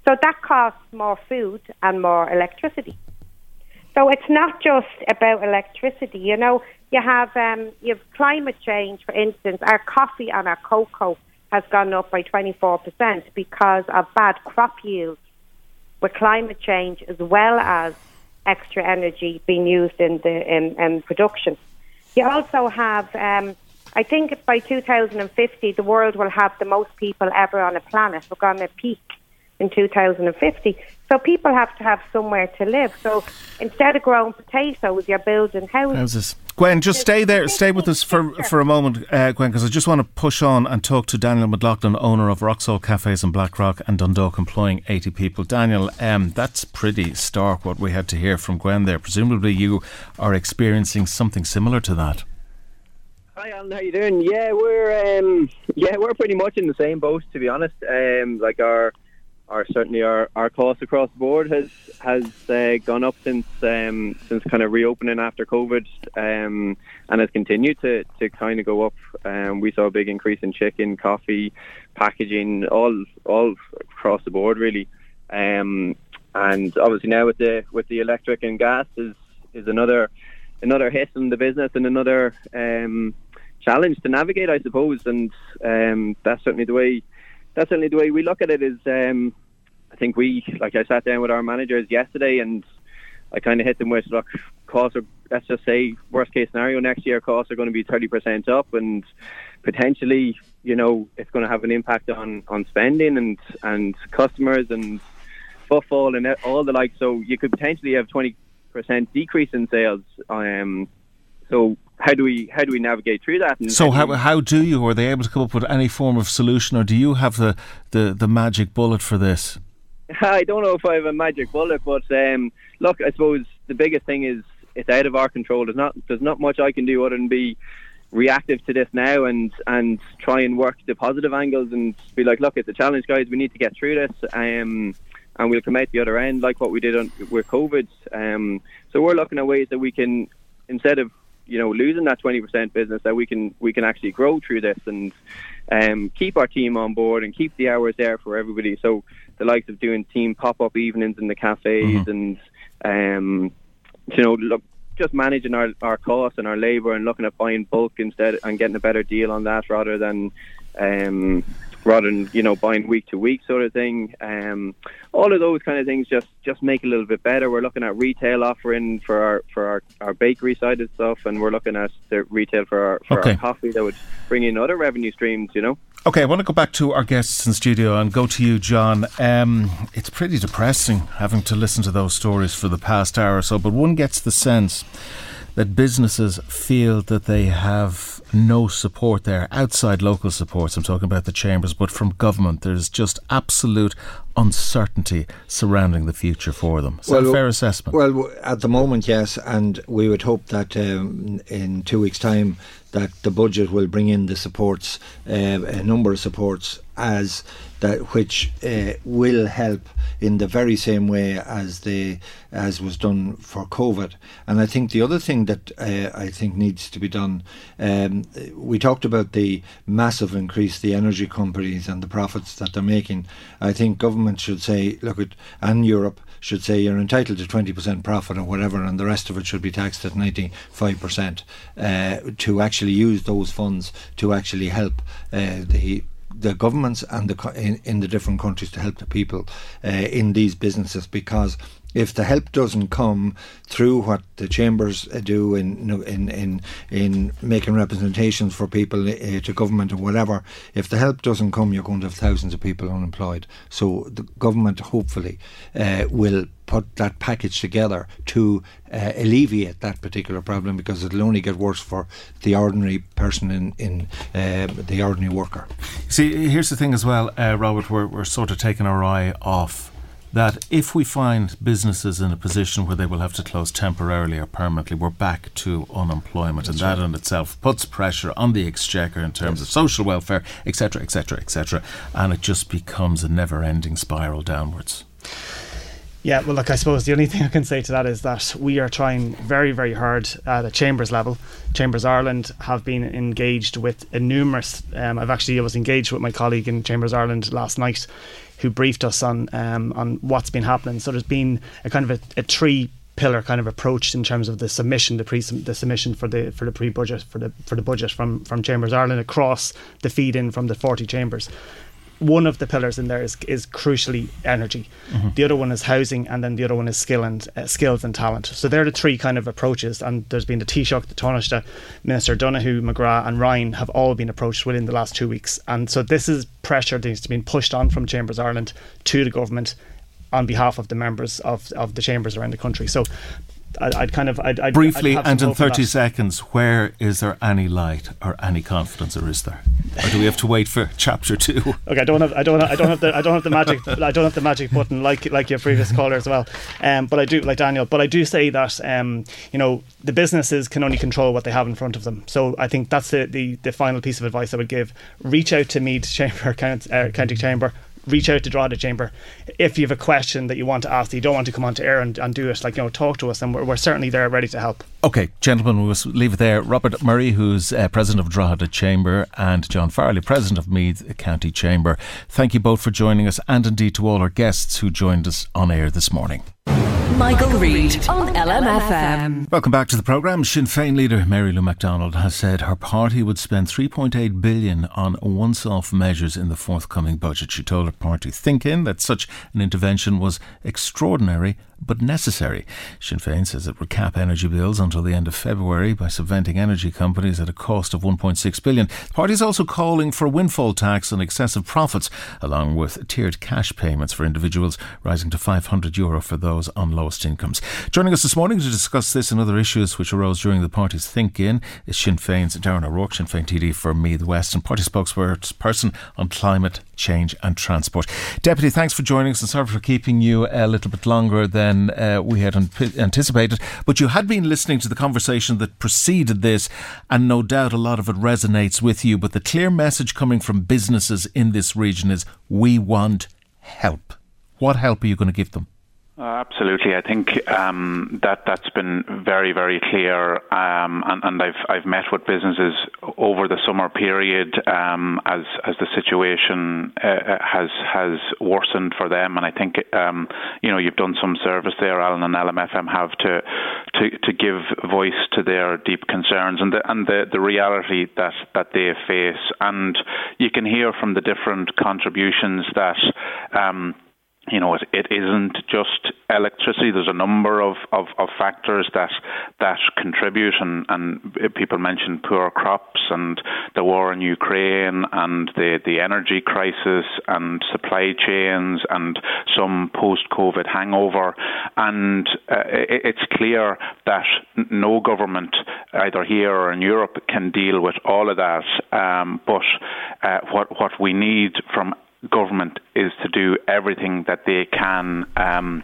So that costs more food and more electricity. So it's not just about electricity. You know, you have um, you have climate change. For instance, our coffee and our cocoa has gone up by 24% because of bad crop yields with climate change as well as extra energy being used in the in, in production. You also have, um, I think, by 2050, the world will have the most people ever on a planet. We're going to peak in 2050. So people have to have somewhere to live. So instead of growing potatoes, you're building houses. houses. Gwen, just stay there, stay with us for for a moment, uh, Gwen, because I just want to push on and talk to Daniel McLaughlin, owner of Rock Salt Cafes in Blackrock and Dundalk, employing 80 people. Daniel, um, that's pretty stark what we had to hear from Gwen there. Presumably, you are experiencing something similar to that. Hi, Alan. How you doing? Yeah, we're um, yeah, we're pretty much in the same boat, to be honest. Um, like our our certainly our, our cost across the board has has uh, gone up since um, since kind of reopening after COVID, um, and has continued to, to kind of go up. Um, we saw a big increase in chicken, coffee, packaging, all all across the board really. Um, and obviously now with the with the electric and gas is is another another hit in the business and another um, challenge to navigate, I suppose. And um, that's certainly the way that's certainly the way we look at it. Is um, I think we, like I sat down with our managers yesterday, and I kind of hit them with, look, costs are, let's just say, worst case scenario next year, costs are going to be thirty percent up, and potentially, you know, it's going to have an impact on on spending and and customers and footfall and all the like. So you could potentially have twenty percent decrease in sales. Um, so how do we how do we navigate through that? And so how, how do you? Are they able to come up with any form of solution, or do you have the, the, the magic bullet for this? I don't know if I have a magic bullet, but um, look, I suppose the biggest thing is it's out of our control. There's not there's not much I can do other than be reactive to this now and and try and work the positive angles and be like, look, it's a challenge, guys. We need to get through this. Um, and we'll come out the other end like what we did on, with COVID. Um, so we're looking at ways that we can, instead of you know losing that 20% business that we can we can actually grow through this and um, keep our team on board and keep the hours there for everybody so the likes of doing team pop-up evenings in the cafes mm-hmm. and um, you know look just managing our, our costs and our labour and looking at buying bulk instead and getting a better deal on that rather than um, rather than you know buying week to week sort of thing. Um, all of those kind of things just just make it a little bit better. We're looking at retail offering for our for our, our bakery side of stuff, and we're looking at the retail for our for Okay. our coffee that would bring in other revenue streams. You know. Okay, I want to go back to our guests in studio and go to you, John. Um, it's pretty depressing having to listen to those stories for the past hour or so, but one gets the sense that businesses feel that they have no support there outside local supports. I'm talking about the chambers, but from government, there's just absolute uncertainty surrounding the future for them. Is that a fair assessment? Well, at the moment, yes, and we would hope that um, in two weeks' time that the budget will bring in the supports, uh, a number of supports as that which uh, will help in the very same way as the as was done for COVID. And I think the other thing that uh, I think needs to be done, um, we talked about the massive increase the energy companies and the profits that they're making. I think government should say, look at and Europe should say you're entitled to 20% profit or whatever, and the rest of it should be taxed at 95% uh, to actually use those funds to actually help uh, the the governments and the in, in the different countries to help the people uh, in these businesses because if the help doesn't come through what the chambers uh, do in in in in making representations for people uh, to government or whatever, if the help doesn't come, you're going to have thousands of people unemployed. So the government hopefully uh, will put that package together to uh, alleviate that particular problem because it'll only get worse for the ordinary person in in uh, the ordinary worker. See, here's the thing as well, uh, Robert, we're, we're sort of taking our eye off that if we find businesses in a position where they will have to close temporarily or permanently, we're back to unemployment, and that in itself puts pressure on the exchequer in terms of social welfare, etc., etc., etc., and it just becomes a never-ending spiral downwards. Yeah, well, look, I suppose the only thing I can say to that is that we are trying very, very hard at a Chambers level. Chambers Ireland have been engaged with a numerous. Um, I've actually I was engaged with my colleague in Chambers Ireland last night, who briefed us on um, on what's been happening. So there's been a kind of a, a three pillar kind of approach in terms of the submission, the pre the submission for the for the pre budget for the for the budget from from Chambers Ireland across the feed in from the 40 chambers one of the pillars in there is, is crucially energy. Mm-hmm. The other one is housing, and then the other one is skill and uh, skills and talent. So they're the three kind of approaches. And there's been the Taoiseach, the Taoiseach, Minister Donohoe, McGrath, and Ryan have all been approached within the last two weeks. And so this is pressure that has been pushed on from Chambers Ireland to the government on behalf of the members of of the chambers around the country. So. I'd, I'd kind of I'd, I'd Briefly I'd and in 30 that. seconds, where is there any light or any confidence, or is there? Or do we have to wait for chapter two? Okay, I don't have, I don't, I don't have the, I don't have the magic, I don't have the magic button like like your previous caller as well. Um, but I do like Daniel. But I do say that um, you know, the businesses can only control what they have in front of them. So I think that's the the, the final piece of advice I would give. Reach out to Meath Chamber, Count, uh, County Chamber. Reach out to Drogheda Chamber. If you have a question that you want to ask, that you don't want to come onto air and, and do it, like you know, talk to us, and we're, we're certainly there, ready to help. Okay, gentlemen, we'll leave it there. Robert Murray, who's uh, president of Drogheda Chamber, and John Farley, president of Meath County Chamber. Thank you both for joining us, and indeed to all our guests who joined us on air this morning. Michael Reade on LMFM. Welcome back to the programme. Sinn Féin leader Mary Lou McDonald has said her party would spend 3.8 billion on once-off measures in the forthcoming budget. She told her party Think In that such an intervention was extraordinary but necessary. Sinn Féin says it would cap energy bills until the end of February by subventing energy companies at a cost of 1.6 billion. The party is also calling for a windfall tax on excessive profits, along with tiered cash payments for individuals, rising to 500 euro for those on lowest incomes. Joining us this morning to discuss this and other issues which arose during the party's Think In is Sinn Féin's Darren O'Rourke, Sinn Féin TD for Meath West, and party spokesperson on climate change and transport. Deputy, thanks for joining us and sorry for keeping you a little bit longer than uh, we had an- anticipated. But you had been listening to the conversation that preceded this, and no doubt a lot of it resonates with you. But the clear message coming from businesses in this region is we want help. What help are you going to give them? Uh, absolutely, I think um, that that's been very, very clear, um, and, and, I've I've met with businesses over the summer period um, as as the situation uh, has has worsened for them, and I think um, you know you've done some service there, Alan and LMFM have to to to give voice to their deep concerns and the and the, the reality that that they face, and you can hear from the different contributions that. You know, it, it isn't just electricity. There's a number of, of, of factors that that contribute, and, and people mentioned poor crops and the war in Ukraine and the, the energy crisis and supply chains and some post-COVID hangover. And uh, it, it's clear that no government, either here or in Europe, can deal with all of that. Um, but uh, what what we need from government is to do everything that they can. Um,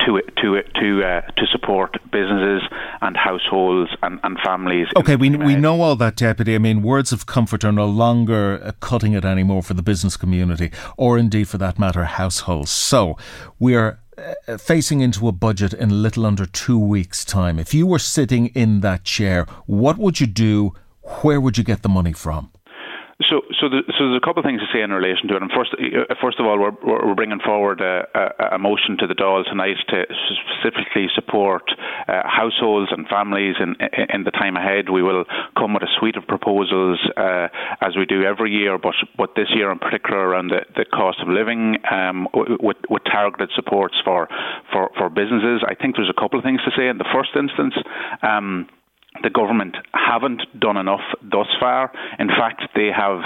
to to to uh, to support businesses and households and, and families. Okay, we we know all that, deputy. I mean, words of comfort are no longer uh, cutting it anymore for the business community, or indeed, for that matter, households. So we are. Uh, facing into a budget in a little under two weeks' time. If you were sitting in that chair, what would you do? Where would you get the money from? So, so, the, so there's a couple of things to say in relation to it. And first, uh, first of all, we're, we're bringing forward a, a, motion to the Dáil tonight to specifically support uh, households and families in, in the time ahead. We will come with a suite of proposals uh, as we do every year, but, but this year in particular around the, the cost of living um, with, with targeted supports for, for, for businesses. I think there's a couple of things to say. In the first instance, um, the government haven't done enough thus far. In fact, they have,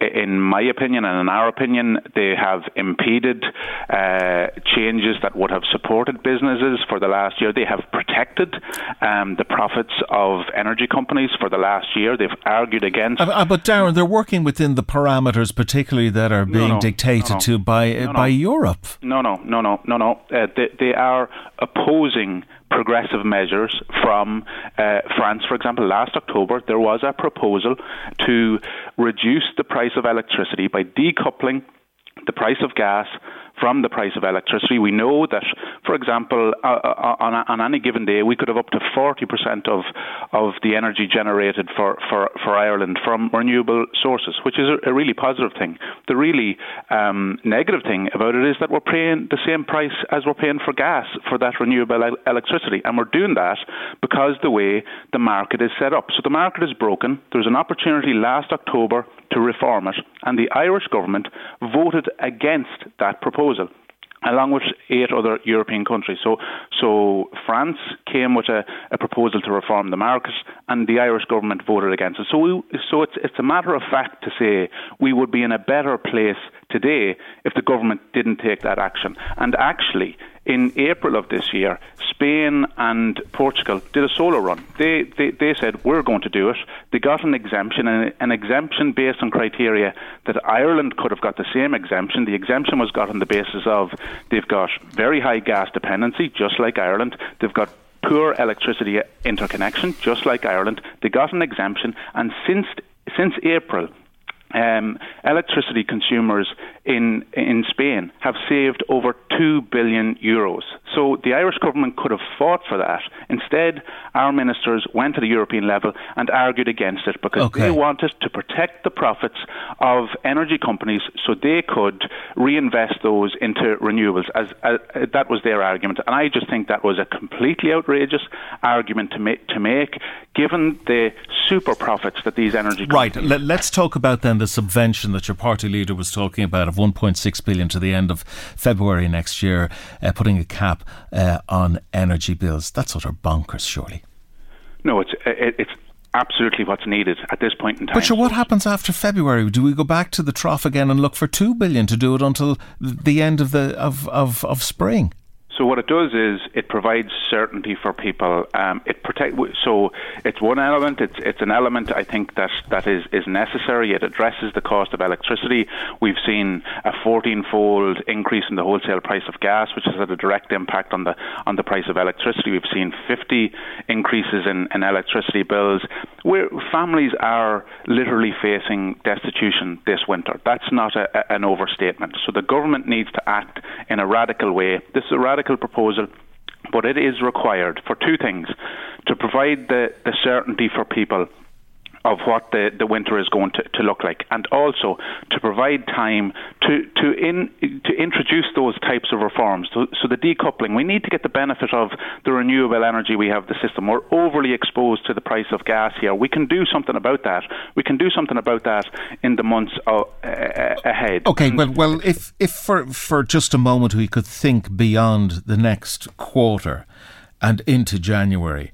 in my opinion and in our opinion, they have impeded uh, changes that would have supported businesses for the last year. They have protected um, the profits of energy companies for the last year. They've argued against. Uh, uh, but Darren, they're working within the parameters, particularly that are being no, no, dictated no, to by by Europe. No, no, no, no, no, no. Uh, they, they are opposing progressive measures from uh, France. For example, last October there was a proposal to reduce the price of electricity by decoupling the price of gas from the price of electricity. We know that, for example, uh, uh, on, on, any given day, we could have up to 40% of, of the energy generated for, for, for Ireland from renewable sources, which is a, a really positive thing. The really um, negative thing about it is that we're paying the same price as we're paying for gas for that renewable el- electricity. And we're doing that because the way the market is set up. So the market is broken. There was an opportunity last October to reform it, and the Irish government voted against that proposal along with eight other European countries. So, so France came with a, a, proposal to reform the market, and the Irish government voted against it. So, we, so it's it's a matter of fact to say we would be in a better place today if the government didn't take that action. And actually, in April of this year, Spain and Portugal did a solo run. They, they, they said, we're going to do it. They got an exemption, and an exemption based on criteria that Ireland could have got the same exemption. The exemption was got on the basis of they've got very high gas dependency, just like Ireland. They've got poor electricity interconnection, just like Ireland. They got an exemption, and since since April, um, electricity consumers in in Spain have saved over two billion euros. So the Irish government could have fought for that. Instead, our ministers went to the European level and argued against it because okay. they wanted to protect the profits of energy companies so they could reinvest those into renewables. As, as that was their argument, and I just think that was a completely outrageous argument to make. To make, given the super profits that these energy companies right. Let, let's talk about then the subvention that your party leader was talking about of 1.6 billion to the end of February next year, uh, putting a cap uh, on energy bills. That's utter bonkers, surely. No, it's it, it's absolutely what's needed at this point in time. But sure, what happens after February? Do we go back to the trough again and look for two billion to do it until the end of the of, of, of spring? So what it does is it provides certainty for people. Um, it protect. So it's one element. It's it's an element I think that that is is necessary. It addresses the cost of electricity. We've seen a 14-fold increase in the wholesale price of gas, which has had a direct impact on the on the price of electricity. We've seen 50 increases in, in electricity bills. Where families are literally facing destitution this winter. That's not a, a, an overstatement. So the government needs to act in a radical way. This is a radical radical proposal but it is required for two things to provide the, the certainty for people of what the, the winter is going to, to look like, and also to provide time to to in to introduce those types of reforms. So, so the decoupling, we need to get the benefit of the renewable energy we have the system. We're overly exposed to the price of gas here. We can do something about that. We can do something about that in the months uh, ahead. Okay, well, well, if if for for just a moment we could think beyond the next quarter and into January,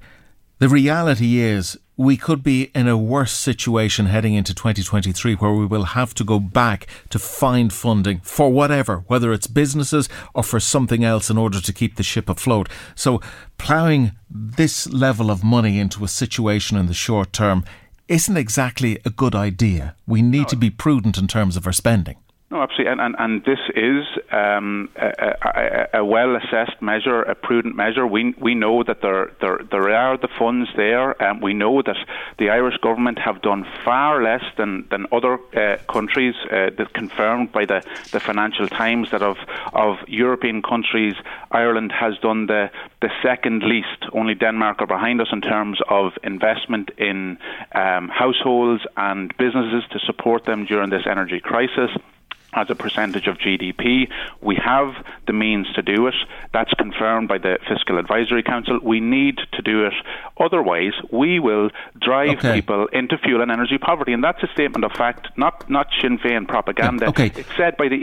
the reality is we could be in a worse situation heading into 2023 where we will have to go back to find funding for whatever, whether it's businesses or for something else in order to keep the ship afloat. So, ploughing this level of money into a situation in the short term isn't exactly a good idea. We need to be prudent in terms of our spending. No, absolutely, and and, and this is um, a, a, a, well assessed measure, a prudent measure. We we know that there there there are the funds there, and um, we know that the Irish government have done far less than than other uh, countries. Uh, that confirmed by the, the Financial Times that of of European countries, Ireland has done the the second least. Only Denmark are behind us in terms of investment in um, households and businesses to support them during this energy crisis as a percentage of GDP. We have the means to do it. That's confirmed by the Fiscal Advisory Council. We need to do it. Otherwise, we will drive okay. people into fuel and energy poverty. And that's a statement of fact, not, not Sinn Féin propaganda. Yeah, okay. It's said by the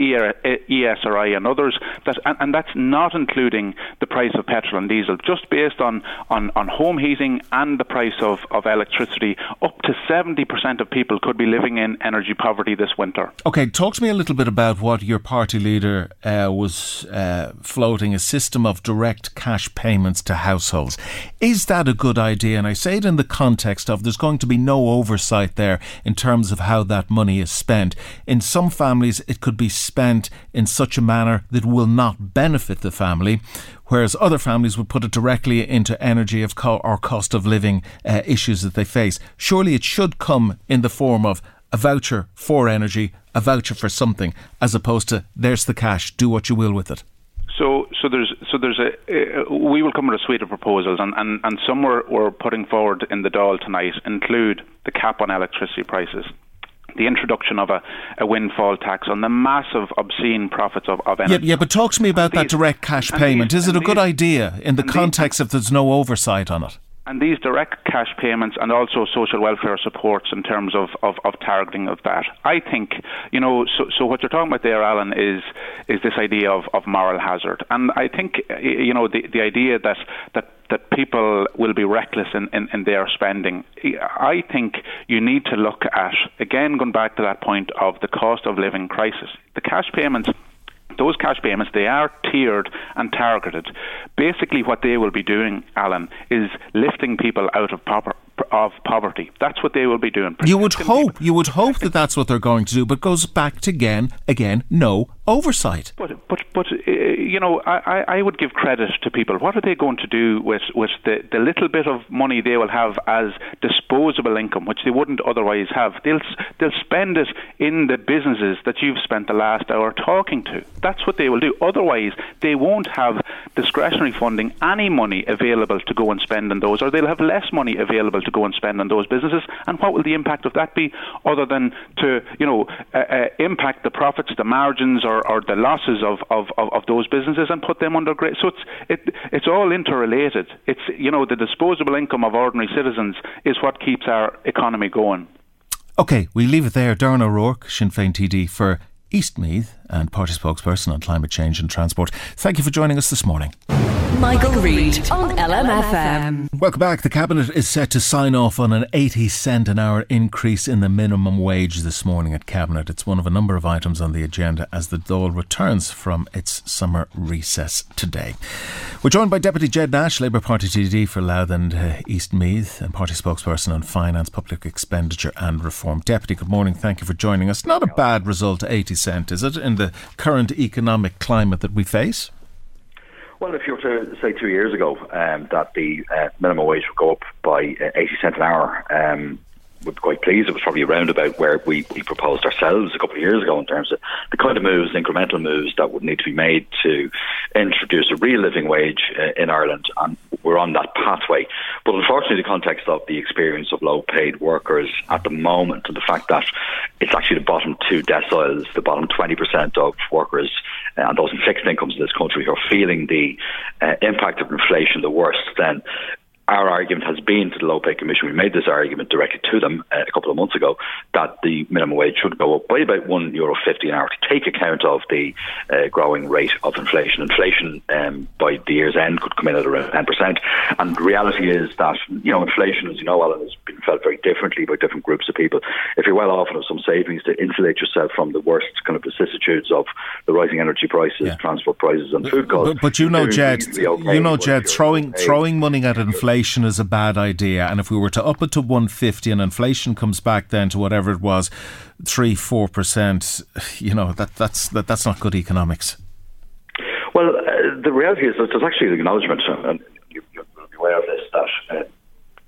ESRI and others, that, and, and, that's not including the price of petrol and diesel, just based on, on, on home heating and the price of, of electricity. Up to 70% of people could be living in energy poverty this winter. Okay, talk to me a little bit about what your party leader uh, was uh, floating a system of direct cash payments to households. Is that a good idea? And I say it in the context of there's going to be no oversight there in terms of how that money is spent. In some families, it could be spent in such a manner that will not benefit the family, whereas other families would put it directly into energy of co- or cost of living uh, issues that they face. Surely it should come in the form of a voucher for energy, a voucher for something, as opposed to there's the cash, do what you will with it. So, so there's, so there's a. Uh, we will come with a suite of proposals, and, and, and some we're, we're putting forward in the Dáil tonight include the cap on electricity prices, the introduction of a, a windfall tax on the massive, obscene profits of, of energy. Yeah, yeah, but talk to me about that direct cash payment. These, Is it a good idea in the context these, if there's no oversight on it? And these direct cash payments and also social welfare supports in terms of, of, of targeting of that. I think, you know, so, so what you're talking about there, Alan, is is this idea of, of moral hazard. And I think, you know, the, the idea that, that that people will be reckless in, in, in, their spending. I think you need to look at, again, going back to that point of the cost of living crisis. The cash payments those cash payments they are tiered and targeted. Basically, what they will be doing, Alan, is lifting people out of proper of poverty. That's what they will be doing. You would hope. You would hope that that's what they're going to do, but goes back to again, again, no oversight. But but but uh, you know, I, I would give credit to people. What are they going to do with with the the little bit of money they will have as disposable income, which they wouldn't otherwise have? They'll they'll spend it in the businesses that you've spent the last hour talking to. That's what they will do. Otherwise, they won't have discretionary funding, any money available to go and spend on those, or they'll have less money available to go and spend on those businesses. And what will the impact of that be, other than to you know uh, uh, impact the profits, the margins, or, or the losses of, of, of, of, those businesses and put them under great. So it's it, it's all interrelated. It's you know the disposable income of ordinary citizens is what keeps our economy going. Okay, we leave it there. Darren O'Rourke, Sinn Féin TD for Eastmeath and party spokesperson on climate change and transport. Thank you for joining us this morning. Michael, Reade on LMFM. Welcome back. The Cabinet is set to sign off on an 80 cent an hour increase in the minimum wage this morning at Cabinet. It's one of a number of items on the agenda as the Dáil returns from its summer recess today. We're joined by Deputy Ged Nash, Labour Party TD for Louth and uh, Eastmeath, and Party spokesperson on finance, public expenditure and reform. Deputy, good morning. Thank you for joining us. Not a bad result, 80 cent, is it, in the current economic climate that we face? Well, if you were to say two years ago um, that the uh, minimum wage would go up by uh, 80 cents an hour, um, would be quite pleased. It was probably around about where we, we proposed ourselves a couple of years ago in terms of the kind of moves, incremental moves that would need to be made to introduce a real living wage uh, in Ireland, and we're on that pathway. But unfortunately, the context of the experience of low paid workers at the moment and the fact that it's actually the bottom two deciles, the bottom 20% of workers uh, and those in fixed incomes in this country who are feeling the uh, impact of inflation the worst, then our argument has been to the Low Pay Commission, we made this argument directly to them uh, a couple of months ago, that the minimum wage should go up by about one euro fifty an hour to take account of the uh, growing rate of inflation. Inflation um, by the year's end could come in at around 10%. And the reality is that, you know, inflation, as you know, Alan, has been felt very differently by different groups of people. If you're well off and have some savings to insulate yourself from the worst kind of vicissitudes of the rising energy prices, yeah. transport prices, and food costs. But, but you know, Ged, okay you know, Ged, throwing, throwing money at inflation inflation is a bad idea. And if we were to up it to 150 and inflation comes back then to whatever it was, 3 4%, you know, that, that's, that, that's not good economics. Well, uh, the reality is that there's actually an acknowledgement, and you, you're aware of uh,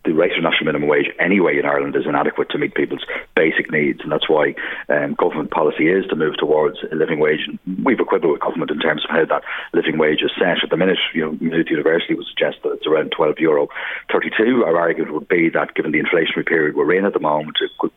the rate of national minimum wage anyway in Ireland is inadequate to meet people's basic needs, and that's why um, government policy is to move towards a living wage. We've equivalent with government in terms of how that living wage is set. At the minute, you know, Maynooth University would suggest that it's around twelve euro thirty-two. Our argument would be that given the inflationary period we're in at the moment, it could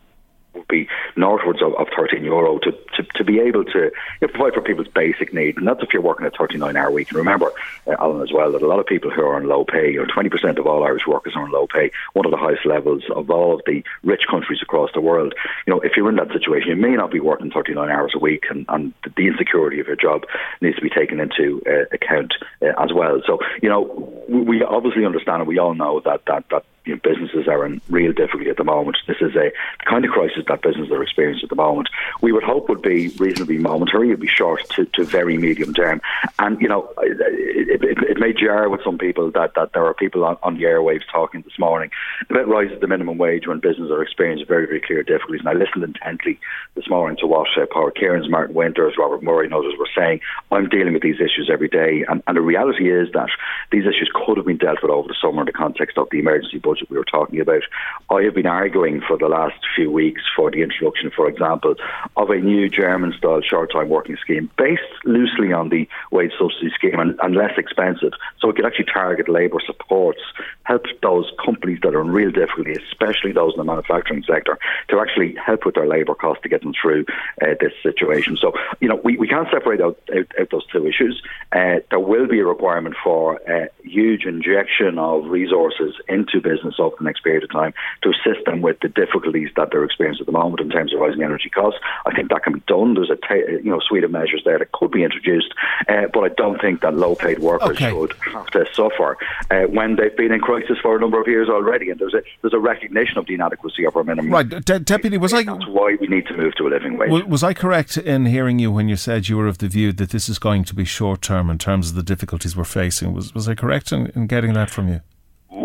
would be northwards of, of 13 euro to, to, to be able to you know, provide for people's basic needs. And that's if you're working a 39 hour week. And remember, uh, Alan, as well, that a lot of people who are on low pay, or 20% of all Irish workers are on low pay, one of the highest levels of all of the rich countries across the world. You know, if you're in that situation, you may not be working 39 hours a week, and, and the insecurity of your job needs to be taken into uh, account uh, as well. So, you know, we obviously understand and we all know that, that, that you know, businesses are in real difficulty at the moment. This is a kind of crisis that businesses are experiencing at the moment. We would hope would be reasonably momentary, it'd be short to, to very medium term. And you know, it, it, it may jar with some people that, that there are people on, on the airwaves talking this morning about rising the minimum wage when businesses are experiencing very very clear difficulties. And I listened intently this morning to what uh, Power Cairns, Martin Winters, Robert Murray, and others were saying. I'm dealing with these issues every day, and, and the reality is that these issues could have been dealt with over the summer in the context of the emergency budget budget we were talking about. I have been arguing for the last few weeks for the introduction, for example, of a new German style short time working scheme based loosely on the wage subsidy scheme and, and less expensive. So it could actually target labour supports, help those companies that are in real difficulty, especially those in the manufacturing sector, to actually help with their labour costs to get them through uh, this situation. So, you know, we, we can't separate out, out, out those two issues. Uh, there will be a requirement for a huge injection of resources into business business over the next period of time to assist them with the difficulties that they're experiencing at the moment in terms of rising energy costs. I think that can be done. There's a you know suite of measures there that could be introduced, uh, but I don't think that low-paid workers okay. should have to suffer uh, when they've been in crisis for a number of years already. And there's a there's a recognition of the inadequacy of our minimum. Right, De- Deputy, was I? That's why we need to move to a living wage. Was I correct in hearing you when you said you were of the view that this is going to be short-term in terms of the difficulties we're facing? Was was I correct in, in getting that from you?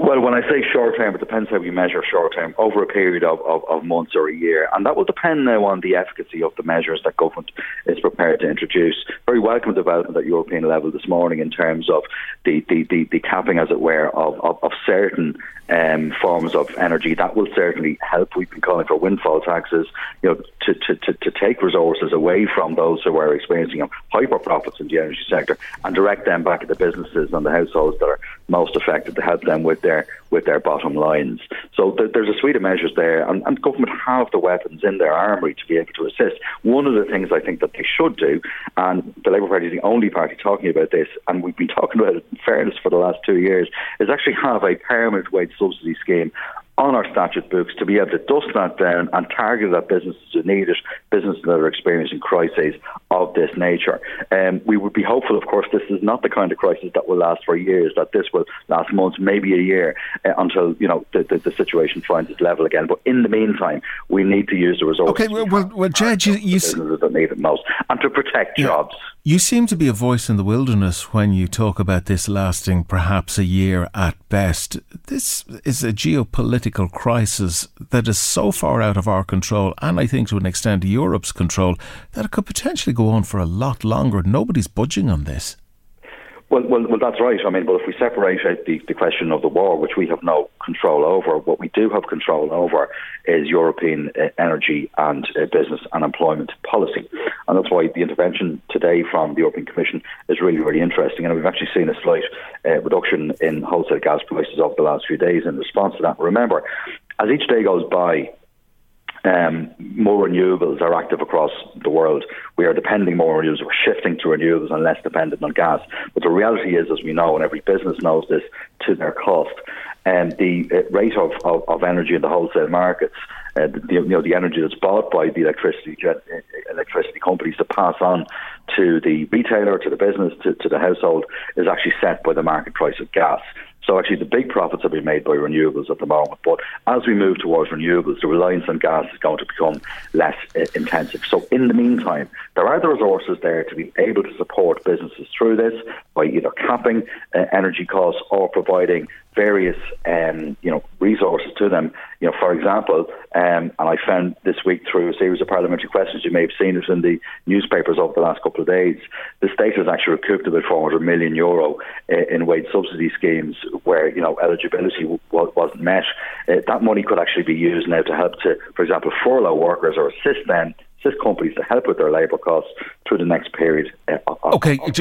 Well, when I say short term, it depends how you measure short term over a period of, of, of, months or a year. And that will depend now on the efficacy of the measures that government is prepared to introduce. Very welcome development at European level this morning in terms of the, the, the, the capping, as it were, of, of, of certain um, forms of energy. That will certainly help. We've been calling for windfall taxes, you know, to, to, to, to take resources away from those who are experiencing hyper profits in the energy sector and direct them back at the businesses and the households that are most affected to help them with their with their bottom lines. So th- there's a suite of measures there, and, and government have the weapons in their armoury to be able to assist. One of the things I think that they should do, and the Labour Party is the only party talking about this, and we've been talking about it in fairness for the last two years, is actually have a permanent wage subsidy scheme on our statute books to be able to dust that down and target that businesses who need it, businesses that are experiencing crises of this nature. Um, we would be hopeful, of course, this is not the kind of crisis that will last for years, that this will last months, maybe a year, uh, until you know the, the, the, situation finds its level again. But in the meantime, we need to use the resources. Okay, well, well, well Ged, you, you businesses that need it most, and to protect yeah. jobs. You seem to be a voice in the wilderness when you talk about this lasting perhaps a year at best. This is a geopolitical crisis that is so far out of our control, and I think to an extent Europe's control, that it could potentially go on for a lot longer. Nobody's budging on this. Well, well, well, that's right. I mean, but if we separate out the, the question of the war, which we have no control over, what we do have control over is European uh, energy and uh, business and employment policy. And that's why the intervention today from the European Commission is really, really interesting. And we've actually seen a slight uh, reduction in wholesale gas prices over the last few days in response to that. Remember, as each day goes by, um, more renewables are active across the world. We are depending more on renewables. We're shifting to renewables and less dependent on gas. But the reality is, as we know, and every business knows this, to their cost, and um, the uh, rate of, of, of, energy in the wholesale markets, uh, the, you know, the energy that's bought by the electricity uh, electricity companies to pass on to the retailer, to the business, to, to the household, is actually set by the market price of gas. So actually, the big profits have been made by renewables at the moment. But as we move towards renewables, the reliance on gas is going to become less uh, intensive. So in the meantime, there are the resources there to be able to support businesses through this by either capping uh, energy costs or providing various um, you know resources to them. You know, for example, um, and I found this week through a series of parliamentary questions, you may have seen it in the newspapers over the last couple of days. The state has actually recouped about 400 million euro uh, in wage subsidy schemes where you know eligibility w- wasn't met. Uh, that money could actually be used now to help to, for example, furlough workers or assist them assist companies to help with their labour costs through the next period. Uh, of, okay, of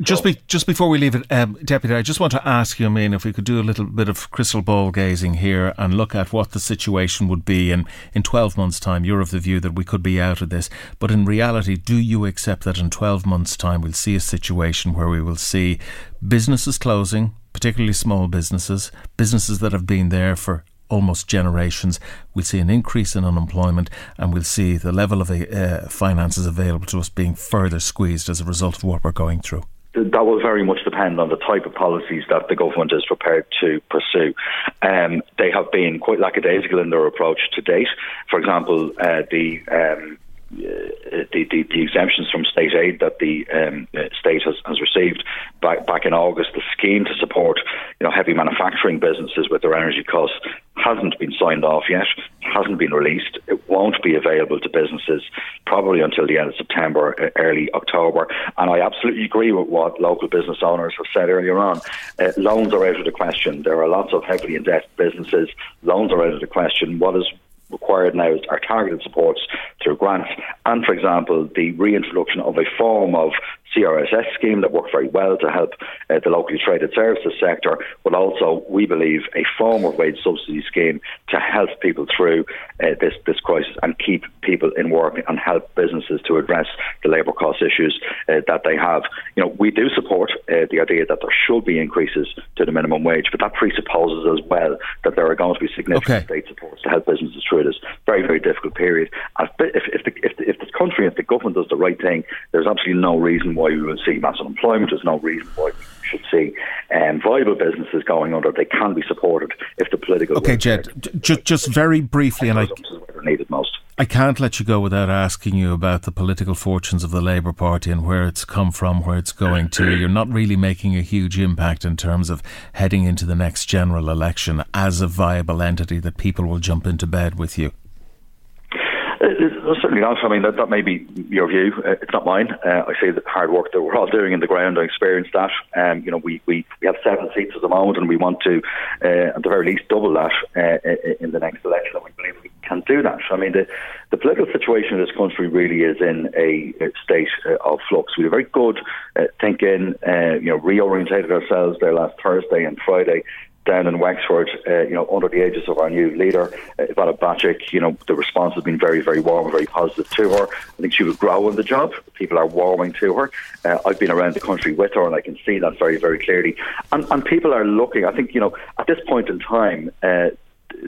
just be, just before we leave it, um, Deputy, I just want to ask you, I mean, if we could do a little bit of crystal ball gazing here and look at what the situation would be in, in 12 months' time. You're of the view that we could be out of this. But in reality, do you accept that in 12 months' time we'll see a situation where we will see businesses closing, particularly small businesses, businesses that have been there for almost generations. We'll see an increase in unemployment and we'll see the level of uh, finances available to us being further squeezed as a result of what we're going through. That will very much depend on the type of policies that the government is prepared to pursue. Um, they have been quite lackadaisical in their approach to date. For example, uh, the um, the, the, the, exemptions from state aid that the um, uh, state has, has received back, back in August, the scheme to support you know heavy manufacturing businesses with their energy costs hasn't been signed off yet, hasn't been released. It won't be available to businesses probably until the end of September, uh, early October. And I absolutely agree with what local business owners have said earlier on. Uh, loans are out of the question. There are lots of heavily indebted businesses. Loans are out of the question. What is required now are targeted supports through grants. And, for example, the reintroduction of a form of CRSS scheme that worked very well to help uh, the locally traded services sector, but also, we believe, a form of wage subsidy scheme to help people through uh, this, this crisis and keep people in work and help businesses to address the labour cost issues uh, that they have. You know, we do support uh, the idea that there should be increases to the minimum wage, but that presupposes as well that there are going to be significant okay. state supports to help businesses through this very, very difficult period. If, if, the, if, the, if the country, if the government does the right thing, there's absolutely no reason why we will see mass unemployment. There's no reason why we should see um, viable businesses going under. They can be supported if the political. Okay, Ged, just just very briefly, and I needed most. I can't let you go without asking you about the political fortunes of the Labour Party and where it's come from, where it's going to. You're not really making a huge impact in terms of heading into the next general election as a viable entity that people will jump into bed with you. Uh, certainly not. I mean, that, that may be your view. Uh, it's not mine. Uh, I see the hard work that we're all doing in the ground. I experience that. Um, you know, we, we, we have seven seats at the moment, and we want to, uh, at the very least, double that uh, in the next election. And we believe we can do that. I mean, the, the political situation in this country really is in a, state uh, of flux. We were very good thinking, you know, reorientated ourselves there last Thursday and Friday down in Wexford, uh, you know, under the aegis of our new leader, uh, Ivana Bacik, you know, the response has been very, very warm very positive to her. I think she will grow in the job. People are warming to her. Uh, I've been around the country with her and I can see that very, very clearly. And, and people are looking, I think, you know, at this point in time, uh,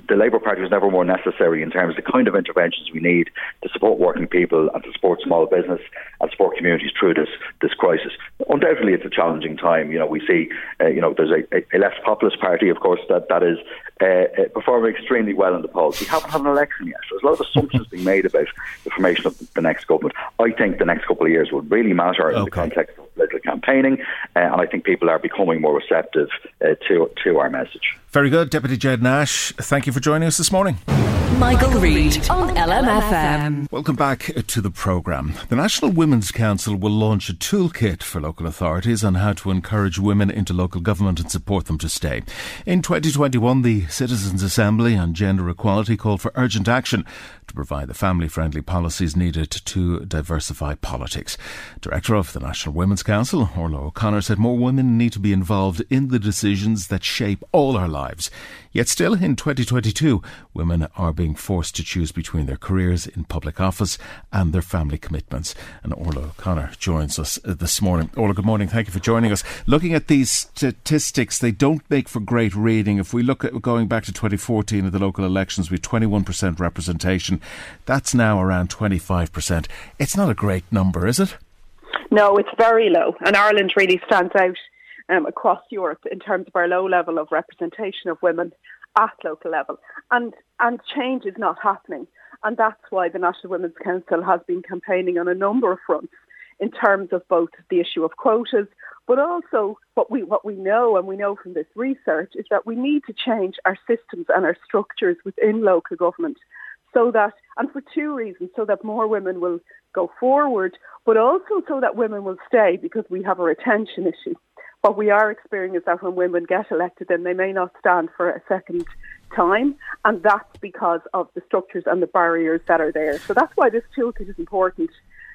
the Labour Party was never more necessary in terms of the kind of interventions we need to support working people and to support small business and support communities through this this crisis. Undoubtedly, it's a challenging time. You know, we see, uh, you know, there's a, a, left populist party, of course, that that is uh, uh, performing extremely well in the polls. We haven't had an election yet. There's a lot of assumptions being made about the formation of the next government. I think the next couple of years will really matter okay. in the context of political campaigning, uh, and I think people are becoming more receptive uh, to to our message. Very good, Deputy Ged Nash. Thank you for joining us this morning. Michael, Reade on LMFM. Welcome back uh, to the programme. The National Women's Council will launch a toolkit for local authorities on how to encourage women into local government and support them to stay. In 2021, the Citizens' Assembly on Gender Equality called for urgent action to provide the family friendly policies needed to diversify politics. Director of the National Women's Council, Orla O'Connor, said more women need to be involved in the decisions that shape all our lives. Yet still in 2022, women are being forced to choose between their careers in public office and their family commitments. And Orla O'Connor joins us this morning. Orla, good morning. Thank you for joining us. Looking at these statistics, they don't make for great reading. If we look at going back to 2014 at the local elections, we had 21% representation. That's now around 25%. It's not a great number, is it? No, it's very low. And Ireland really stands out um, across Europe in terms of our low level of representation of women at local level. And, and change is not happening. And that's why the National Women's Council has been campaigning on a number of fronts in terms of both the issue of quotas, but also what we, what we know and we know from this research is that we need to change our systems and our structures within local government so that, and for two reasons, so that more women will go forward, but also so that women will stay because we have a retention issue what we are experiencing is that when women get elected, then they may not stand for a second time, and that's because of the structures and the barriers that are there. So that's why this toolkit is important,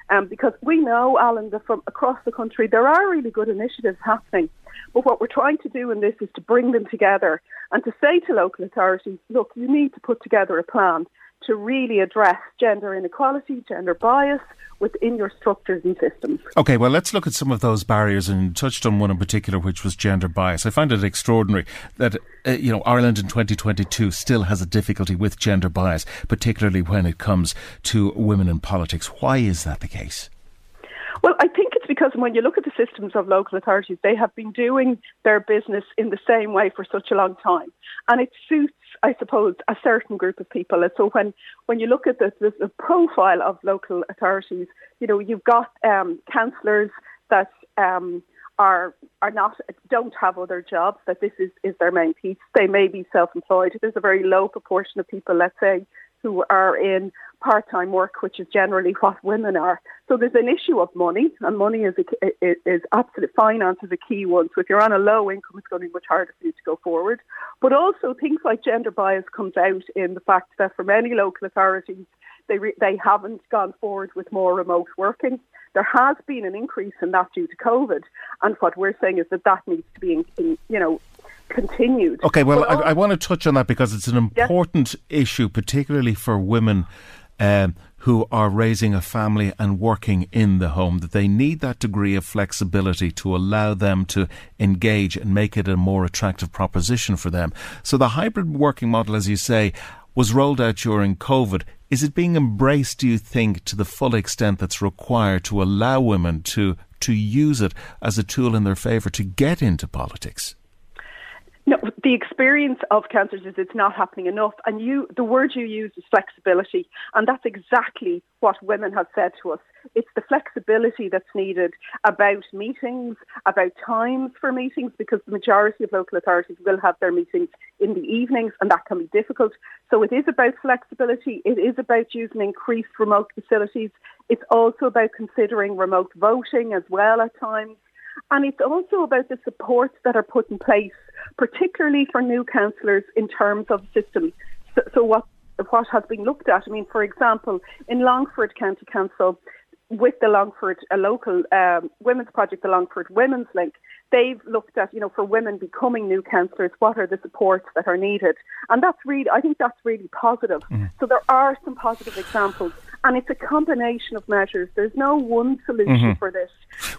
um, because we know, Alan, that from across the country there are really good initiatives happening. But what we're trying to do in this is to bring them together and to say to local authorities, look, you need to put together a plan to really address gender inequality, gender bias, within your structures and systems. Okay, well, let's look at some of those barriers and touched on one in particular, which was gender bias. I find it extraordinary that, uh, you know, Ireland in 2022 still has a difficulty with gender bias, particularly when it comes to women in politics. Why is that the case? Well, I think it's because when you look at the systems of local authorities, they have been doing their business in the same way for such a long time. And it suits I suppose, a certain group of people. And so when, when you look at the, the, the profile of local authorities, you know, you've got um, councillors that um, are are not don't have other jobs that this is, is their main piece. They may be self-employed. There's a very low proportion of people, let's say, who are in part-time work, which is generally what women are. So there's an issue of money, and money is a, is absolute finance is a key one. So if you're on a low income, it's going to be much harder for you to go forward. But also things like gender bias comes out in the fact that for many local authorities, they re- they haven't gone forward with more remote working. There has been an increase in that due to COVID, and what we're saying is that that needs to be, in, in, you know, continued. Okay, well, I, I, want to touch on that because it's an important issue, particularly for women um, who are raising a family and working in the home, that they need that degree of flexibility to allow them to engage and make it a more attractive proposition for them. So the hybrid working model, as you say, was rolled out during COVID. Is it being embraced, do you think, to the full extent that's required to allow women to, to use it as a tool in their favour to get into politics? No, the experience of cancers is it's not happening enough. And you, the word you use is flexibility. And that's exactly what women have said to us. It's the flexibility that's needed about meetings, about times for meetings, because the majority of local authorities will have their meetings in the evenings and that can be difficult. So it is about flexibility. It is about using increased remote facilities. It's also about considering remote voting as well at times. And it's also about the supports that are put in place, particularly for new councillors in terms of systems. So, so what what has been looked at? I mean, for example, in Longford County Council, with the Longford, a local um, women's project, the Longford Women's Link, they've looked at, you know, for women becoming new councillors, what are the supports that are needed? And that's really, I think that's really positive. Mm. So there are some positive examples. And it's a combination of measures. There's no one solution mm-hmm. for this.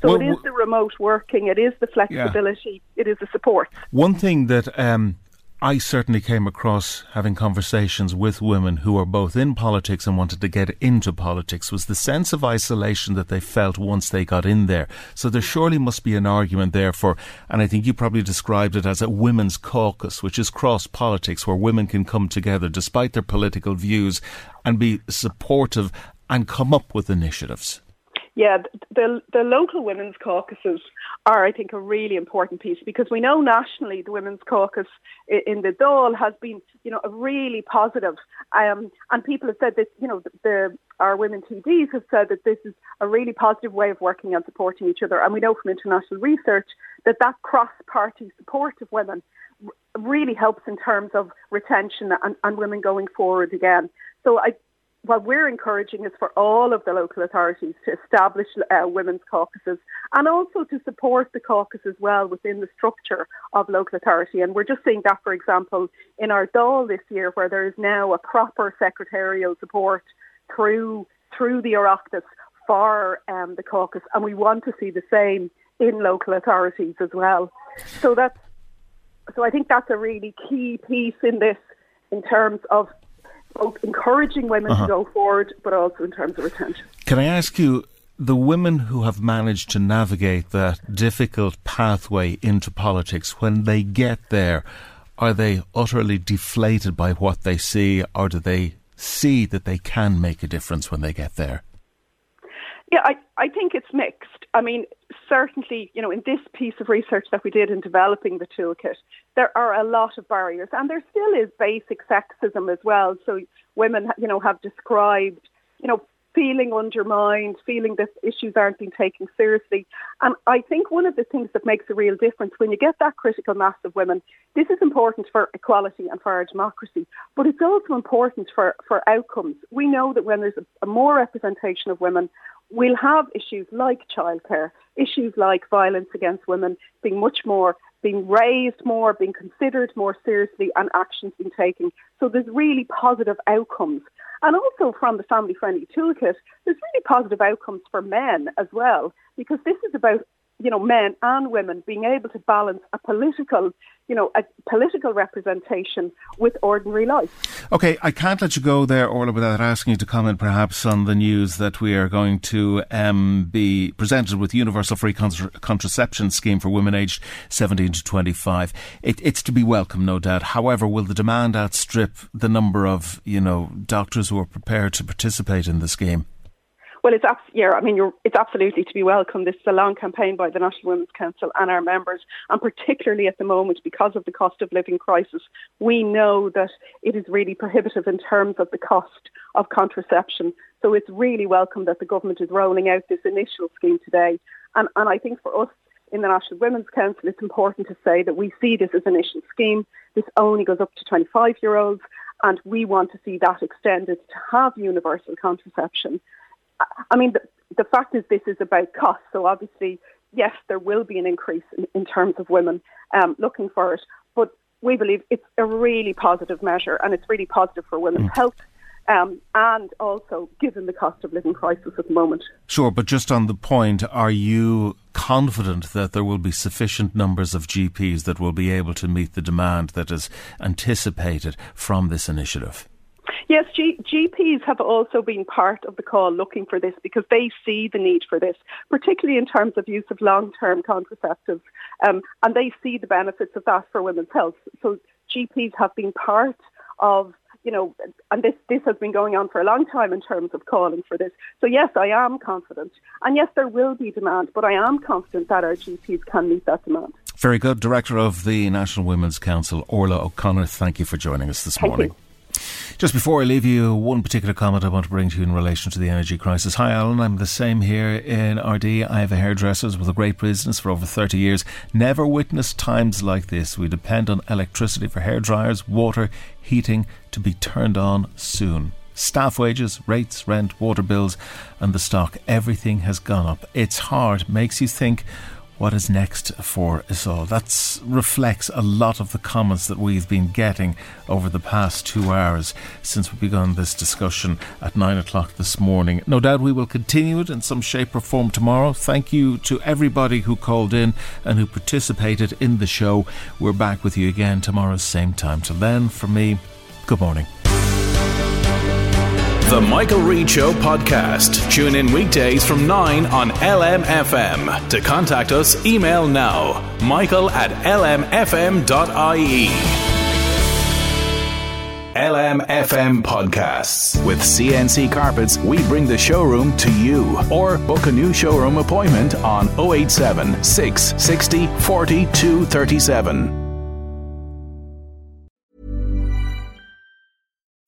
So well, it is the remote working, it is the flexibility, yeah. it is the support. One thing that um, I certainly came across having conversations with women who were both in politics and wanted to get into politics was the sense of isolation that they felt once they got in there. So there surely must be an argument there for, and I think you probably described it as a women's caucus, which is cross politics where women can come together despite their political views and be supportive and come up with initiatives. Yeah, the the local women's caucuses are, I think, a really important piece because we know nationally the women's caucus in the Dáil has been, you know, a really positive. Um, and people have said that, you know, the, our women TDs have said that this is a really positive way of working and supporting each other. And we know from international research that that cross-party support of women really helps in terms of retention and, and women going forward again. So I what we're encouraging is for all of the local authorities to establish uh, women's caucuses and also to support the caucus as well within the structure of local authority. And we're just seeing that, for example, in our Dáil this year, where there is now a proper secretarial support through through the Oireachtas for um, the caucus, and we want to see the same in local authorities as well. So that's so I think that's a really key piece in this in terms of both encouraging women uh-huh. to go forward, but also in terms of retention. Can I ask you? The women who have managed to navigate that difficult pathway into politics, when they get there, are they utterly deflated by what they see, or do they see that they can make a difference when they get there? Yeah, I, I think it's mixed. I mean, certainly, you know, in this piece of research that we did in developing the toolkit, there are a lot of barriers, and there still is basic sexism as well. So women, you know, have described, you know, feeling undermined, feeling that issues aren't being taken seriously. And I think one of the things that makes a real difference when you get that critical mass of women, this is important for equality and for our democracy, but it's also important for, for outcomes. We know that when there's a, a more representation of women, we'll have issues like childcare, issues like violence against women being much more being raised more, being considered more seriously, and actions being taken. So there's really positive outcomes. And also from the family friendly toolkit, there's really positive outcomes for men as well, because this is about you know, men and women being able to balance a political, you know, a political representation with ordinary life. Okay, I can't let you go there, Orla, without asking you to comment perhaps on the news that we are going to um, be presented with universal free contra- contraception scheme for women aged 17 to 25. It, it's to be welcome, no doubt. However, will the demand outstrip the number of, you know, doctors who are prepared to participate in the scheme? Well, it's abs- yeah, I mean, it's absolutely to be welcomed. This is a long campaign by the National Women's Council and our members, and particularly at the moment because of the cost of living crisis, we know that it is really prohibitive in terms of the cost of contraception. So it's really welcome that the government is rolling out this initial scheme today. And, and I think for us in the National Women's Council, it's important to say that we see this as an initial scheme. This only goes up to 25 year olds, and we want to see that extended to have universal contraception. I mean, the, the fact is this is about cost. So obviously, yes, there will be an increase in, in terms of women um, looking for it, but we believe it's a really positive measure and it's really positive for women's mm. health. Um, and also given the cost of living crisis at the moment. Sure, but just on the point, are you confident that there will be sufficient numbers of GPs that will be able to meet the demand that is anticipated from this initiative? Yes, G- GPs have also been part of the call looking for this because they see the need for this, particularly in terms of use of long-term contraceptives, um, and they see the benefits of that for women's health. So GPs have been part of you know, and this, this has been going on for a long time in terms of calling for this. So yes, I am confident. And yes, there will be demand, but I am confident that our GPs can meet that demand. Very good. Director of the National Women's Council, Orla O'Connor, thank you for joining us this thank morning. You. Just before I leave you, one particular comment I want to bring to you in relation to the energy crisis. Hi, Alan. I'm the same here in Ardee. I have a hairdresser's with a great business for over 30 years. Never witnessed times like this. We depend on electricity for hair dryers, water, heating to be turned on soon. Staff wages, rates, rent, water bills, and the stock. Everything has gone up. It's hard. Makes you think what is next for us all. That reflects a lot of the comments that we've been getting over the past two hours since we begun this discussion at nine o'clock this morning. No doubt we will continue it in some shape or form tomorrow. Thank you to everybody who called in and who participated in the show. We're back with you again tomorrow, same time. Till then, for me, good morning. The Michael Reade Show podcast. Tune in weekdays from 9 on LMFM. To contact us, email now michael at lmfm.ie. LMFM Podcasts. With CNC Carpets, we bring the showroom to you. Or book a new showroom appointment on 087 660 4237.